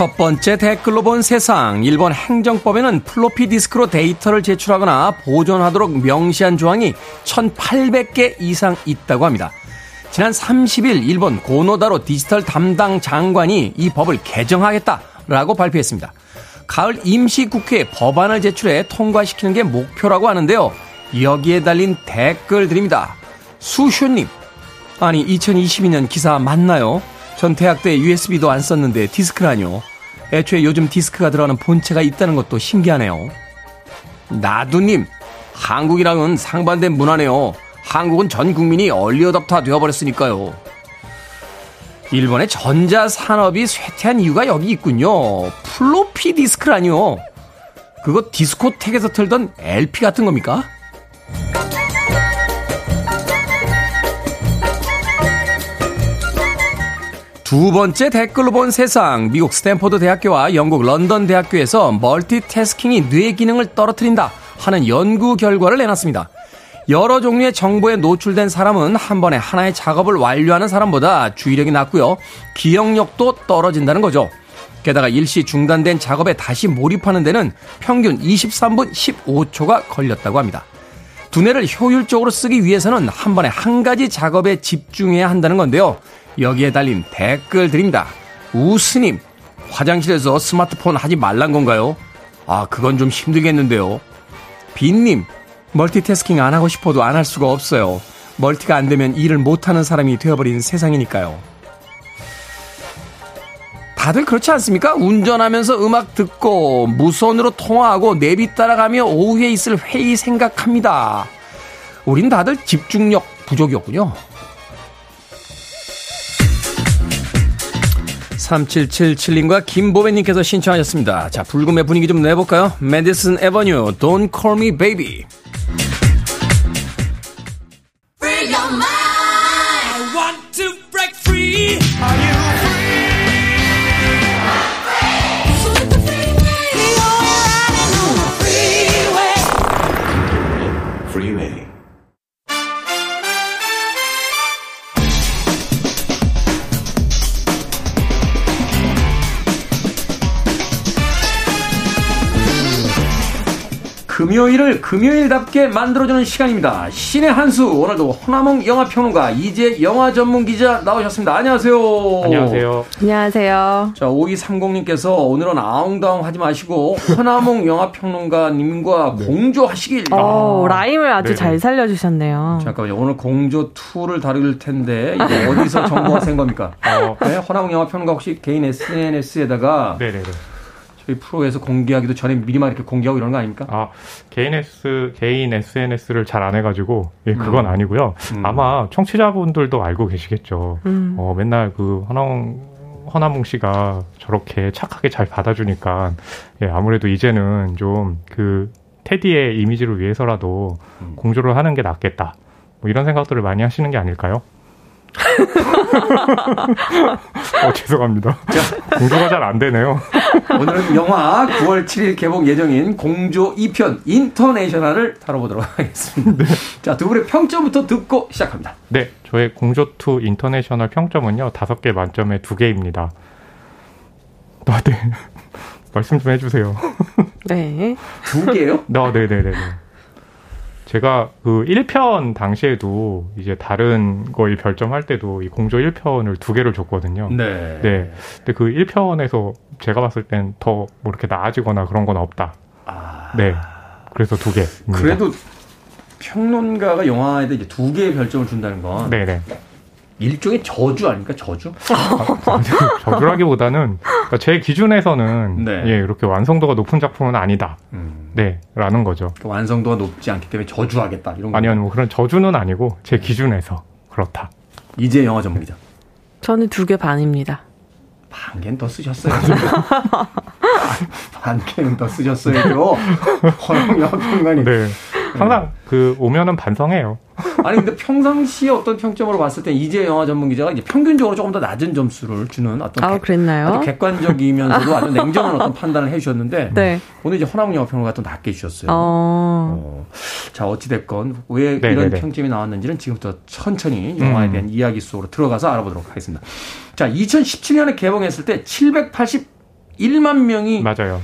A: 첫 번째 댓글로 본 세상. 일본 행정법에는 플로피 디스크로 데이터를 제출하거나 보존하도록 명시한 조항이 1800개 이상 있다고 합니다. 지난 30일 일본 고노 다로 디지털 담당 장관이 이 법을 개정하겠다라고 발표했습니다. 가을 임시 국회에 법안을 제출해 통과시키는 게 목표라고 하는데요. 여기에 달린 댓글들입니다. 수쇼님, 아니 2022년 기사 맞나요? 전 대학 때 USB도 안 썼는데 디스크라뇨. 애초에 요즘 디스크가 들어가는 본체가 있다는 것도 신기하네요. 나두님, 한국이랑은 상반된 문화네요. 한국은 전 국민이 얼리어답터 되어버렸으니까요. 일본의 전자산업이 쇠퇴한 이유가 여기 있군요. 플로피 디스크라니요. 그거 디스코텍에서 틀던 LP 같은 겁니까? 두 번째 댓글로 본 세상. 미국 스탠포드 대학교와 영국 런던 대학교에서 멀티태스킹이 뇌 기능을 떨어뜨린다 하는 연구 결과를 내놨습니다. 여러 종류의 정보에 노출된 사람은 한 번에 하나의 작업을 완료하는 사람보다 주의력이 낮고요. 기억력도 떨어진다는 거죠. 게다가 일시 중단된 작업에 다시 몰입하는 데는 평균 23분 15초가 걸렸다고 합니다. 두뇌를 효율적으로 쓰기 위해서는 한 번에 한 가지 작업에 집중해야 한다는 건데요. 여기에 달린 댓글 드립니다. 우스님, 화장실에서 스마트폰 하지 말란 건가요? 아, 그건 좀 힘들겠는데요. 빈님, 멀티태스킹 안 하고 싶어도 안 할 수가 없어요. 멀티가 안 되면 일을 못하는 사람이 되어버린 세상이니까요. 다들 그렇지 않습니까? 운전하면서 음악 듣고 무선으로 통화하고 내비 따라가며 오후에 있을 회의 생각합니다. 우린 다들 집중력 부족이었군요. 3777님과 김보배님께서 신청하셨습니다. 자, 불금의 분위기 좀 내볼까요? 메디슨 에버뉴, Don't Call Me Baby. 금요일을 금요일답게 만들어주는 시간입니다. 신의 한수 오늘도 허나몽 영화평론가 이제 영화 전문 기자 나오셨습니다. 안녕하세요.
D: 안녕하세요.
E: 안녕하세요.
A: 자 5230님께서 오늘은 아웅다웅 하지 마시고 허나몽 영화평론가님과 네. 공조하시길.
E: 어, 라임을 아주 네네. 잘 살려주셨네요.
A: 잠깐만요. 오늘 공조 2를 다룰 텐데 이거 어디서 정보가 센 겁니까? 어. 네, 허나몽 영화평론가 혹시 개인 SNS에다가 네네네. 저희 프로에서 공개하기도 전에 미리만 이렇게 공개하고 이런 거 아닙니까?
D: 아, 개인 S, 개인 SNS를 잘 안 해가지고, 예, 그건 음. 아니고요. 음. 아마 청취자분들도 알고 계시겠죠. 음. 어, 맨날 그 허나웅, 허나몽 씨가 저렇게 착하게 잘 받아주니까, 예, 아무래도 이제는 좀 그 테디의 이미지를 위해서라도 음. 공조를 하는 게 낫겠다. 뭐 이런 생각들을 많이 하시는 게 아닐까요? 어, 죄송합니다. 공조가 잘 안 되네요.
A: 오늘은 영화 9월 7일 개봉 예정인 공조 2편 인터내셔널을 다뤄보도록 하겠습니다. 네. 자, 두 분의 평점부터 듣고 시작합니다.
D: 네, 저의 공조2 인터내셔널 평점은요, 5개 만점에 2개입니다. 아, 네. 말씀 좀 해주세요.
E: 네.
A: 두 개요?
D: 아, 네네 네 네. 제가 그 1편 당시에도 이제 다른 거에 별점할 때도 이 공조 1편을 두 개를 줬거든요. 네. 네. 근데 그 1편에서 제가 봤을 땐 더 뭐 이렇게 나아지거나 그런 건 없다. 아. 네. 그래서 두 개.
A: 그래도 평론가가 영화에 이제 두 개의 별점을 준다는 건. 네네. 일종의 저주 아닙니까? 저주?
D: 아, 저주라기보다는 그러니까 제 기준에서는 네. 예, 이렇게 완성도가 높은 작품은 아니다. 음. 네, 라는 거죠.
A: 그 완성도가 높지 않기 때문에 저주하겠다 이런
D: 거. 아니요, 뭐 그런 저주는 아니고 제 기준에서 그렇다.
A: 이제 영화 전문기자.
E: 저는 두 개 반입니다.
A: 반 개는 더 쓰셨어요. 반 개는 더 쓰셨어요. 허영 영화 평론가님.
D: 네. 항상 그 오면은 반성해요.
A: 아니 근데 평상시에 어떤 평점으로 봤을 때 이제 영화 전문 기자가 이제 평균적으로 조금 더 낮은 점수를 주는 어떤
E: 아, 그랬나요?
A: 아주 객관적이면서도 아주 냉정한 어떤 판단을 해주셨는데 네. 오늘 이제 허나문 영화 평론가 또 낮게 주셨어요. 어... 어. 자 어찌 됐건 왜 네네네. 이런 평점이 나왔는지는 지금부터 천천히 영화에 음. 대한 음. 이야기 속으로 들어가서 알아보도록 하겠습니다. 자 2017년에 개봉했을 때 781만 명이
D: 맞아요.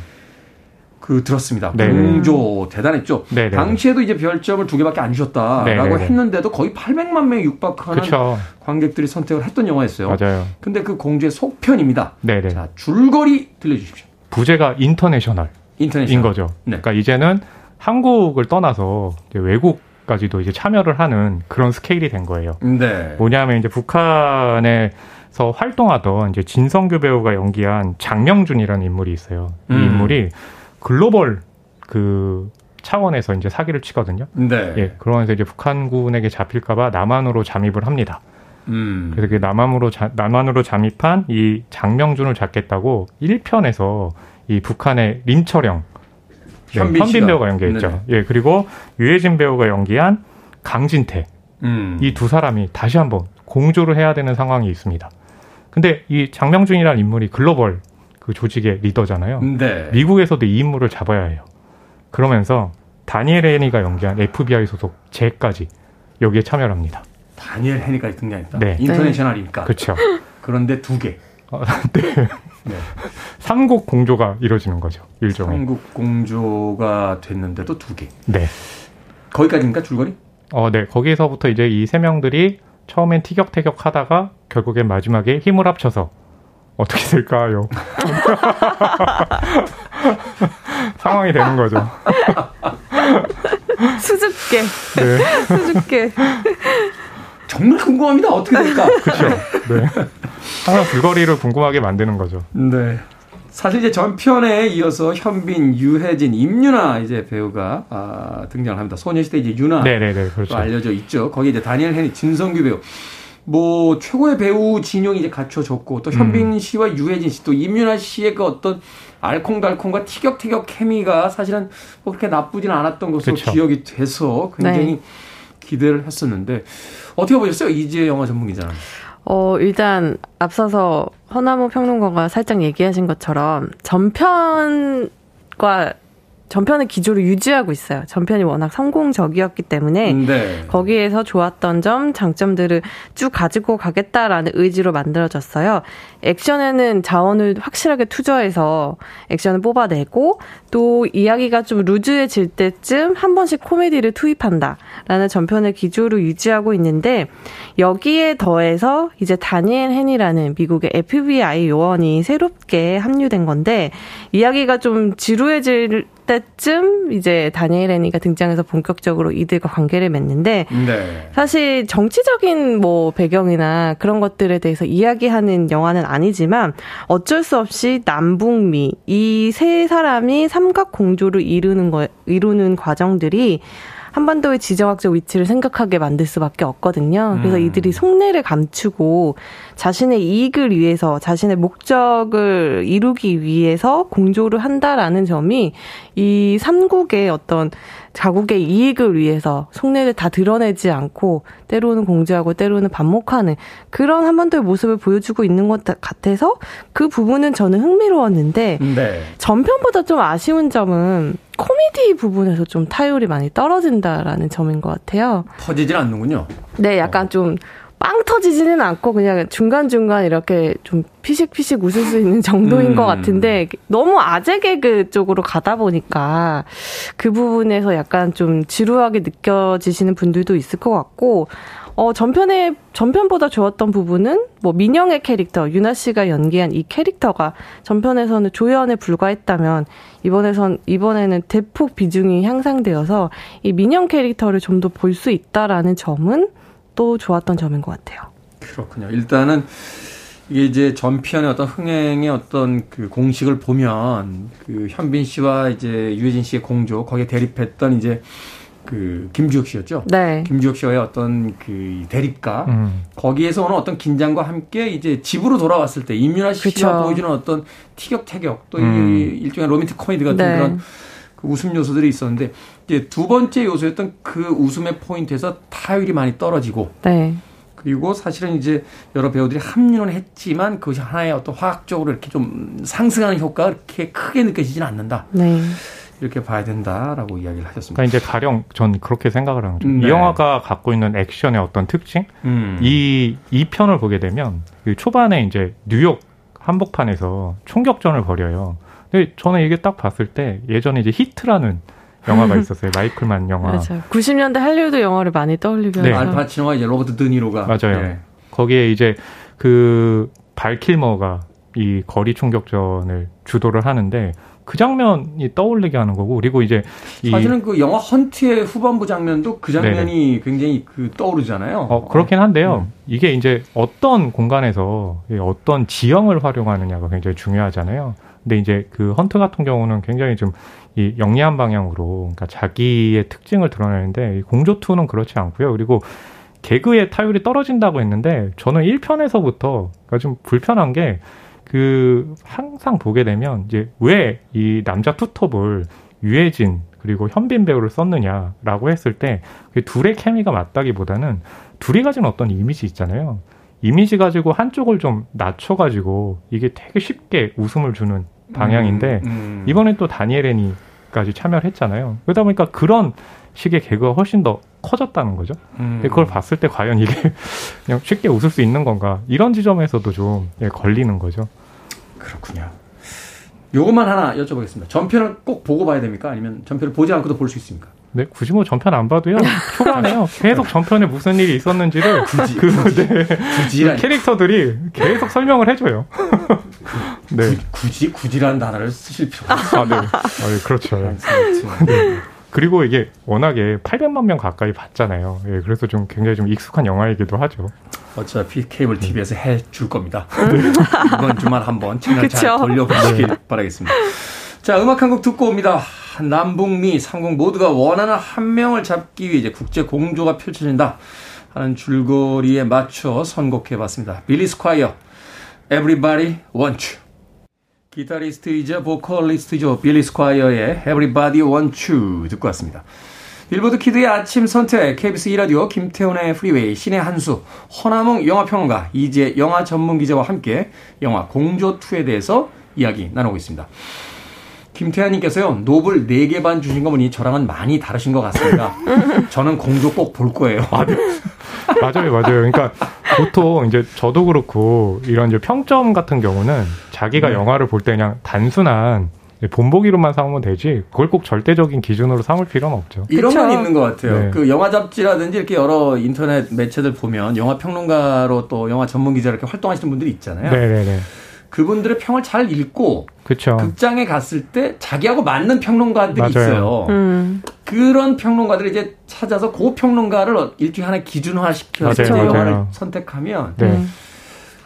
A: 그 들었습니다. 네 공조 대단했죠. 네네. 당시에도 이제 별점을 두 개밖에 안 주셨다라고 네네. 했는데도 거의 800만 명이 육박하는 그쵸. 관객들이 선택을 했던 영화였어요.
D: 맞아요.
A: 근데 그 공주의 속편입니다. 네네. 자, 줄거리 들려주십시오.
D: 부제가 International. International. 인 거죠. 네. 그러니까 이제는 한국을 떠나서 이제 외국 까지도 이제 참여를 하는 그런 스케일이 된 거예요. 네. 뭐냐면 이제 북한에서 활동하던 이제 진선규 배우가 연기한 장명준이라는 인물이 있어요. 이 음. 인물이 글로벌 그 차원에서 이제 사기를 치거든요. 네. 예, 그러면서 이제 북한군에게 잡힐까봐 남한으로 잠입을 합니다. 음. 그래서 그 남한으로 자, 남한으로 잠입한 이 장명준을 잡겠다고 1편에서 이 북한의 림철영 네, 현빈, 배우가 연기했죠. 네. 예, 그리고 유해진 배우가 연기한 강진태 음. 이두 사람이 다시 한번 공조를 해야 되는 상황이 있습니다. 근데 이 장명준이라는 인물이 글로벌 그 조직의 리더잖아요. 네. 미국에서도 이 인물을 잡아야 해요. 그러면서 다니엘 헤니가 연기한 FBI 소속 제까지 여기에 참여를 합니다.
A: 다니엘 헤니까지 등장했다. 네. 인터내셔널이니까.
D: 그렇죠.
A: 그런데 두 개. 어,
D: 네. 네. 삼국 공조가 이루어지는 거죠. 일종의.
A: 삼국 공조가 됐는데도 두 개.
D: 네.
A: 거기까지입니까 줄거리?
D: 어, 네. 거기서부터 이제 이 세 명들이 처음엔 티격태격 하다가 결국엔 마지막에 힘을 합쳐서 어떻게 될까요? 상황이 되는 거죠.
E: 수줍게. 네. 수줍게.
A: 정말 궁금합니다. 어떻게 될까?
D: 그렇죠. 네. 항상 불거리를 궁금하게 만드는 거죠.
A: 네. 사실 이제 전편에 이어서 현빈, 유해진, 임윤아 이제 배우가 아, 등장을 합니다. 소녀시대 이제 윤아 네네네, 그렇죠. 알려져 있죠. 거기 이제 다니엘 헨리, 진성규 배우. 뭐 최고의 배우 진영이 이제 갖춰졌고 또 현빈 음. 씨와 유해진 씨 또 임윤아 씨의 그 어떤 알콩달콩과 티격태격 케미가 사실은 뭐 그렇게 나쁘진 않았던 것으로 그쵸. 기억이 돼서 굉장히 네. 기대를 했었는데 어떻게 보셨어요 이제 영화 전문 기자는?
E: 어 일단 앞서서 허나무 평론가가 살짝 얘기하신 것처럼 전편과 전편의 기조를 유지하고 있어요. 전편이 워낙 성공적이었기 때문에 네. 거기에서 좋았던 점, 장점들을 쭉 가지고 가겠다라는 의지로 만들어졌어요. 액션에는 자원을 확실하게 투자해서 액션을 뽑아내고 또 이야기가 좀 루즈해질 때쯤 한 번씩 코미디를 투입한다라는 전편의 기조를 유지하고 있는데 여기에 더해서 이제 다니엘 헨이라는 미국의 FBI 요원이 새롭게 합류된 건데 이야기가 좀 지루해질 때쯤 이제 다니엘 애니가 등장해서 본격적으로 이들과 관계를 맺는데 네. 사실 정치적인 뭐 배경이나 그런 것들에 대해서 이야기하는 영화는 아니지만 어쩔 수 없이 남북미 이 세 사람이 삼각 공조를 이루는 거 이루는 과정들이 한반도의 지정학적 위치를 생각하게 만들 수밖에 없거든요. 그래서 음. 이들이 속내를 감추고 자신의 이익을 위해서 자신의 목적을 이루기 위해서 공조를 한다라는 점이 이 삼국의 어떤 자국의 이익을 위해서 속내를 다 드러내지 않고 때로는 공개하고 때로는 반목하는 그런 한반도의 모습을 보여주고 있는 것 같아서 그 부분은 저는 흥미로웠는데 네. 전편보다 좀 아쉬운 점은 코미디 부분에서 좀 타율이 많이 떨어진다라는 점인 것 같아요.
A: 퍼지질 않는군요.
E: 네, 약간 어. 좀빵 터지지는 않고 그냥 중간중간 이렇게 좀 피식피식 웃을 수 있는 정도인 음. 것 같은데 너무 아재 개그 쪽으로 가다 보니까 그 부분에서 약간 좀 지루하게 느껴지시는 분들도 있을 것 같고 어, 전편에, 전편보다 좋았던 부분은, 뭐, 민영의 캐릭터, 유나 씨가 연기한 이 캐릭터가 전편에서는 조연에 불과했다면, 이번에선, 이번에는 대폭 비중이 향상되어서, 이 민영 캐릭터를 좀 더 볼 수 있다라는 점은 또 좋았던 점인 것 같아요.
A: 그렇군요. 일단은 이게 이제 전편의 어떤 흥행의 어떤 그 공식을 보면 그 현빈 씨와 이제 유해진 씨의 공조 거기에 대립했던 이제 그 김주혁 씨였죠. 네. 김주혁 씨와의 어떤 그 대립가 음. 거기에서 오는 어떤 긴장과 함께 이제 집으로 돌아왔을 때 임윤아 씨가 그쵸. 보여주는 어떤 티격태격 또 음. 일종의 로맨틱 코미디 같은 네. 그런 그 웃음 요소들이 있었는데 이제 두 번째 요소였던 그 웃음의 포인트에서 타율이 많이 떨어지고 네. 그리고 사실은 이제 여러 배우들이 합류는 했지만 그것이 하나의 어떤 화학적으로 이렇게 좀 상승하는 효과가 그렇게 크게 느껴지지는 않는다. 네. 이렇게 봐야 된다라고 이야기를 하셨습니다.
D: 그러니까 이제 가령 전 그렇게 생각을 하는 거죠. 네. 이 영화가 갖고 있는 액션의 어떤 특징, 음. 이, 이 편을 보게 되면 그 초반에 이제 뉴욕 한복판에서 총격전을 벌여요. 근데 저는 이게 딱 봤을 때 예전에 이제 히트라는 영화가 있었어요. 마이클 만 영화.
E: 맞아요. 90년대 할리우드 영화를 많이 떠올리게
A: 네. 알파치노와 이제 로버트 드니로가
D: 맞아요. 네. 거기에 이제 그 발 킬머가 이 거리 총격전을 주도를 하는데 그 장면이 떠올리게 하는 거고 그리고 이제
A: 사실은 그 영화 헌트의 후반부 장면도 그 장면이 네네. 굉장히 그 떠오르잖아요.
D: 어, 그렇긴 한데요. 음. 이게 이제 어떤 공간에서 어떤 지형을 활용하느냐가 굉장히 중요하잖아요. 근데 이제 그 헌트 같은 경우는 굉장히 좀 이 영리한 방향으로 그러니까 자기의 특징을 드러내는데 공조 2는 그렇지 않고요. 그리고 개그의 타율이 떨어진다고 했는데 저는 1편에서부터 그러니까 좀 불편한 게 그 항상 보게 되면 이제 왜 이 남자 투톱을 유해진 그리고 현빈 배우를 썼느냐라고 했을 때 그 둘의 케미가 맞다기보다는 둘이 가진 어떤 이미지 있잖아요. 이미지 가지고 한쪽을 좀 낮춰가지고 이게 되게 쉽게 웃음을 주는 방향인데 음, 음. 이번에 또 다니엘 애니 까지 참여를 했잖아요. 그러다 보니까 그런 식의 개그가 훨씬 더 커졌다는 거죠. 음. 그걸 봤을 때 과연 이게 그냥 쉽게 웃을 수 있는 건가 이런 지점에서도 좀 예, 걸리는 거죠.
A: 그렇군요. 요것만 하나 여쭤보겠습니다. 전편을 꼭 보고 봐야 됩니까? 아니면 전편을 보지 않고도 볼 수 있습니까?
D: 네, 굳이 뭐 전편 안 봐도요. 초반에요. 계속 전편에 무슨 일이 있었는지를 굳이, 그, 굳이, 네, 굳이 그 캐릭터들이 계속 설명을 해줘요.
A: 네. 굳이 굳이라는 단어를 쓰실 필요가 없어요. 아, 네.
D: 아, 네, 그렇죠. 네. 그리고 이게 워낙에 800만 명 가까이 봤잖아요. 예, 그래서 좀 굉장히 좀 익숙한 영화이기도 하죠.
A: 어차피 케이블 TV에서 해 줄 겁니다. 이번 주말 한번 채널 잘 돌려보시길 네. 바라겠습니다. 자, 음악 한 곡 듣고 옵니다. 남북미 삼국 모두가 원하는 한 명을 잡기 위해 이제 국제 공조가 펼쳐진다 하는 줄거리에 맞춰 선곡해 봤습니다. 빌리 스콰이어, Everybody Wants You. 기타리스트이자 보컬리스트죠. 빌리 스콰이어의 Everybody Wants You 듣고 왔습니다. 빌보드 키드의 아침 선택, KBS 2라디오, 김태훈의 프리웨이, 신의 한수, 허남웅 영화평론가, 이제 영화 전문 기자와 함께 영화 공조2에 대해서 이야기 나누고 있습니다. 김태환님께서요, 노블 4개 반 주신 거 보니 저랑은 많이 다르신 것 같습니다. 저는 공조 꼭 볼 거예요.
D: 맞아요, 맞아요. 그러니까 보통 이제 저도 그렇고 이런 이제 평점 같은 경우는 자기가 네. 영화를 볼 때 그냥 단순한 본보기로만 삼으면 되지 그걸 꼭 절대적인 기준으로 삼을 필요는 없죠.
A: 이런? 건 있는 것 같아요. 네. 그 영화 잡지라든지 이렇게 여러 인터넷 매체들 보면 영화 평론가로 또 영화 전문 기자로 이렇게 활동하시는 분들이 있잖아요. 네네네. 그분들의 평을 잘 읽고 그쵸. 극장에 갔을 때 자기하고 맞는 평론가들이 맞아요. 있어요. 음. 그런 평론가들을 이제 찾아서 그 평론가를 일종의 하나의 기준화 시켜서 영화를 선택하면 네. 음.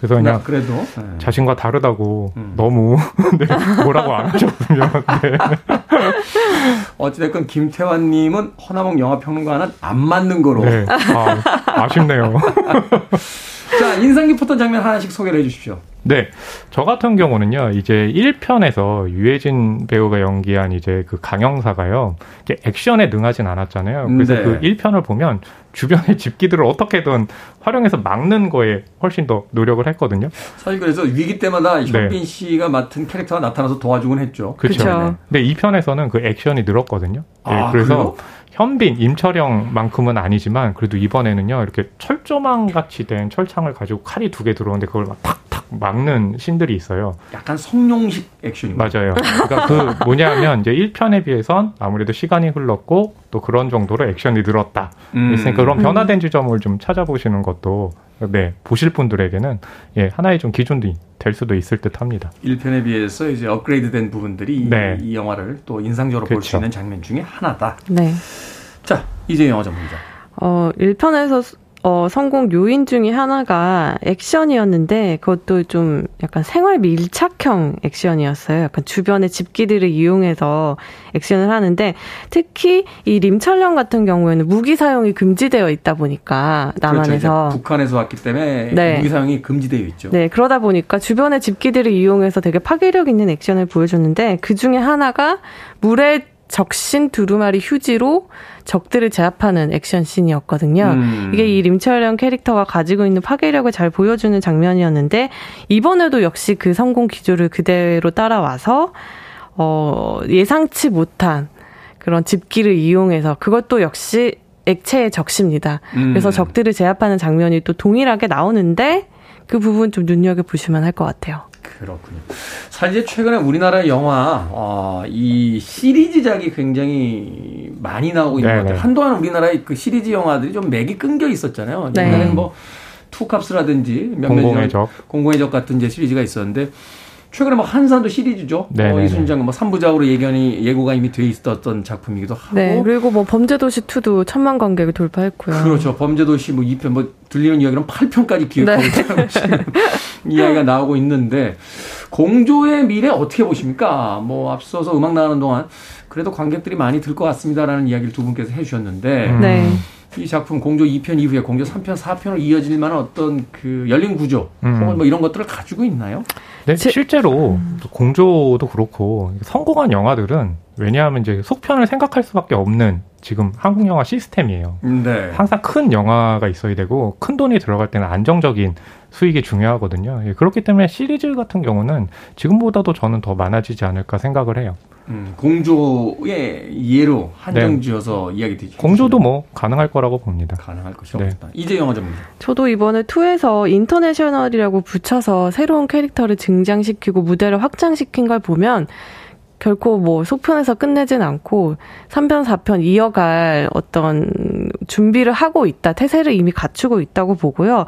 D: 그래서 그냥 그래도 네. 자신과 다르다고 음. 너무 네, 뭐라고 안 하셨으면. 네.
A: 어찌됐건 김태환님은 허나몽 영화평론가는 안 맞는 거로. 네.
D: 아, 아쉽네요.
A: 자, 인상 깊었던 장면 하나씩 소개를 해 주십시오.
D: 네. 저 같은 경우는요, 이제 1편에서 유해진 배우가 연기한 이제 그 강영사가요, 이제 액션에 능하진 않았잖아요. 그래서 네. 그 1편을 보면 주변의 집기들을 어떻게든 활용해서 막는 거에 훨씬 더 노력을 했거든요.
A: 사실 그래서 위기 때마다 네. 현빈 씨가 맡은 캐릭터가 나타나서 도와주곤 했죠.
D: 그렇죠. 근데 2편에서는 그 액션이 늘었거든요. 네, 아, 그래서 그래요? 현빈, 임철영만큼은 아니지만 그래도 이번에는요 이렇게 철조망 같이 된 철창을 가지고 칼이 두 개 들어오는데 그걸 막 탁탁 막는 신들이 있어요.
A: 약간 성룡식 액션이
D: 맞아요. 그러니까 그 뭐냐면 이제 1편에 비해선 아무래도 시간이 흘렀고 또 그런 정도로 액션이 늘었다. 음. 있으니까 그런 변화된 지점을 좀 찾아보시는 것도 네 보실 분들에게는 예 하나의 좀 기준이 될 수도 있을 듯합니다.
A: 1편에 비해서 이제 업그레이드된 부분들이 네. 이 영화를 또 인상적으로 볼수 그렇죠. 있는 장면 중에 하나다. 네. 자 이제 영화 전문가.
E: 어 1편에서 어, 성공 요인 중에 하나가 액션이었는데 그것도 좀 약간 생활 밀착형 액션이었어요. 약간 주변의 집기들을 이용해서 액션을 하는데 특히 이 림철령 같은 경우에는 무기 사용이 금지되어 있다 보니까 남한에서
A: 그렇죠. 북한에서 왔기 때문에 네. 무기 사용이 금지되어 있죠.
E: 네, 그러다 보니까 주변의 집기들을 이용해서 되게 파괴력 있는 액션을 보여줬는데 그 중에 하나가 물에 적신 두루마리 휴지로 적들을 제압하는 액션 씬이었거든요. 음. 이게 이 림철령 캐릭터가 가지고 있는 파괴력을 잘 보여주는 장면이었는데 이번에도 역시 그 성공 기조를 그대로 따라와서 어 예상치 못한 그런 집기를 이용해서 그것도 역시 액체의 적십니다. 음. 그래서 적들을 제압하는 장면이 또 동일하게 나오는데 그 부분 좀 눈여겨 보시면 할 것 같아요.
A: 그렇군요. 사실 최근에 우리나라 영화 어, 이 시리즈작이 굉장히 많이 나오고 있는 네네. 것 같아요. 한동안 우리나라의 그 시리즈 영화들이 좀 맥이 끊겨 있었잖아요. 네. 옛날에는 뭐 투캅스라든지
D: 공공의 적,
A: 공공의 적 같은 이제 시리즈가 있었는데 최근에 뭐 한산도 시리즈죠. 어, 이순장 뭐 3부작으로 예견이 예고가 이미 돼 있었던 작품이기도 하고.
E: 네. 그리고 뭐 범죄도시 2도 천만 관객을 돌파했고요.
A: 그렇죠. 범죄도시 뭐 2편 뭐 들리는 이야기는 8편까지 기획하고 네. 이야기가 나오고 있는데 공조의 미래 어떻게 보십니까? 뭐 앞서서 음악 나가는 동안 그래도 관객들이 많이 들 것 같습니다라는 이야기를 두 분께서 해 주셨는데. 네. 이 작품 공조 2편 이후에 공조 3편, 4편을 이어질 만한 어떤 그 열린 구조 음. 혹은 뭐 이런 것들을 가지고 있나요?
D: 네, 실제로 음. 공조도 그렇고 성공한 영화들은 왜냐하면 이제 속편을 생각할 수밖에 없는 지금 한국 영화 시스템이에요. 네. 항상 큰 영화가 있어야 되고 큰 돈이 들어갈 때는 안정적인 수익이 중요하거든요. 예, 그렇기 때문에 시리즈 같은 경우는 지금보다도 저는 더 많아지지 않을까 생각을 해요.
A: 음, 공조의 예로 한정지어서 네. 이야기 드리죠.
D: 공조도 뭐 가능할 거라고 봅니다.
A: 가능할 것이라고 네. 이제 영화 전문가.
E: 저도 이번에 투에서 인터내셔널이라고 붙여서 새로운 캐릭터를 등장시키고 무대를 확장시킨 걸 보면 결코 뭐 속편에서 끝내진 않고 3편, 4편 이어갈 어떤 준비를 하고 있다. 태세를 이미 갖추고 있다고 보고요.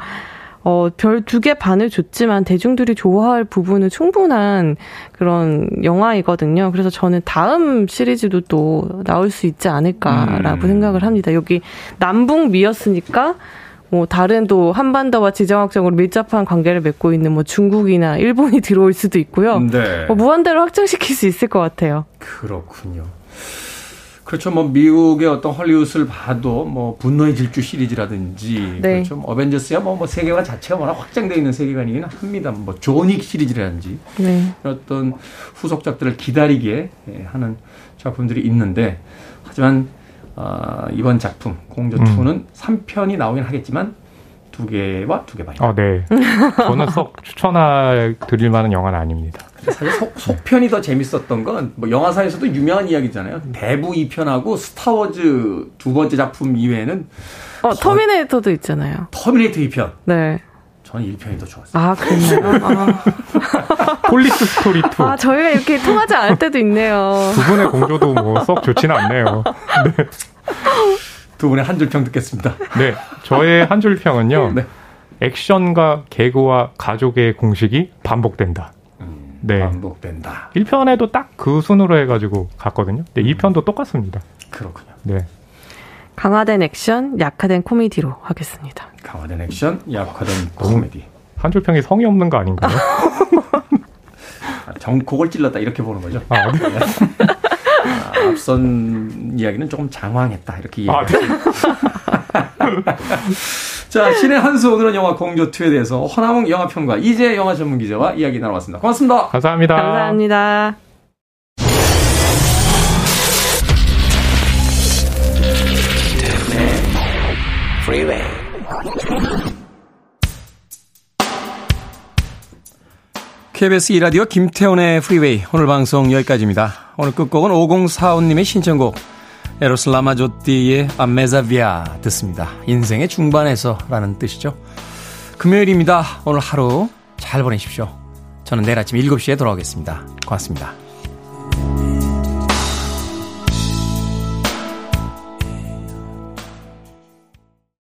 E: 어, 별 두 개 반을 줬지만 대중들이 좋아할 부분은 충분한 그런 영화이거든요. 그래서 저는 다음 시리즈도 또 나올 수 있지 않을까라고 음. 생각을 합니다. 여기 남북미였으니까 뭐 다른 또 한반도와 지정학적으로 밀접한 관계를 맺고 있는 뭐 중국이나 일본이 들어올 수도 있고요. 네. 뭐 무한대로 확장시킬 수 있을 것 같아요.
A: 그렇군요. 그렇죠. 뭐 미국의 어떤 헐리우드를 봐도 뭐 분노의 질주 시리즈라든지 네. 그렇죠. 뭐 어벤져스야 뭐, 뭐 세계관 자체가 워낙 확장되어 있는 세계관이긴 합니다. 뭐 조닉 시리즈라든지 네. 어떤 후속작들을 기다리게 하는 작품들이 있는데 하지만 어, 이번 작품 공조 2는 음. 3편이 나오긴 하겠지만 두 개와 두 개 반.
D: 아, 네. 저는 썩 추천해 드릴 만한 영화는 아닙니다.
A: 사실 속, 속편이 더 재밌었던 건 뭐 영화사에서도 유명한 이야기잖아요. 대부 2편하고 스타워즈 두 번째 작품 이외에는
E: 어, 터미네이터도 있잖아요.
A: 터미네이터 2편.
E: 네.
A: 저는 1편이 더 좋았어요.
E: 아, 그랬나요? 아.
D: 폴리스 스토리 2.
E: 아, 저희가 이렇게 통하지 않을 때도 있네요.
D: 두 분의 공조도 뭐 썩 좋지는 않네요. 네.
A: 두 분의 한 줄 평 듣겠습니다.
D: 네. 저의 한 줄 평은요. 네. 액션과 개그와 가족의 공식이 반복된다.
A: 음, 네. 반복된다.
D: 1편에도 딱 그 순으로 해가지고 갔거든요. 네, 2편도 똑같습니다.
A: 그렇군요.
D: 네.
E: 강화된 액션, 약화된 코미디로 하겠습니다.
A: 강화된 액션, 약화된 코미디.
D: 한 줄평이 성의 없는 거 아닌가요?
A: 아, 정곡을 찔렀다 이렇게 보는 거죠. 아, 네. 아, 앞선 이야기는 조금 장황했다 이렇게. 아, 네. 자, 신의 한수 오늘은 영화 공조2에 대해서 허나몽 영화평가 이제 영화 전문 기자와 이야기 나눠봤습니다. 고맙습니다.
D: 감사합니다.
E: 감사합니다.
A: KBS 2라디오 김태훈의 프리웨이 오늘 방송 여기까지입니다. 오늘 끝곡은 5045님의 신청곡 에로스 라마조띠의 A mezza via 듣습니다. 인생의 중반에서 라는 뜻이죠. 금요일입니다. 오늘 하루 잘 보내십시오. 저는 내일 아침 7시에 돌아오겠습니다. 고맙습니다.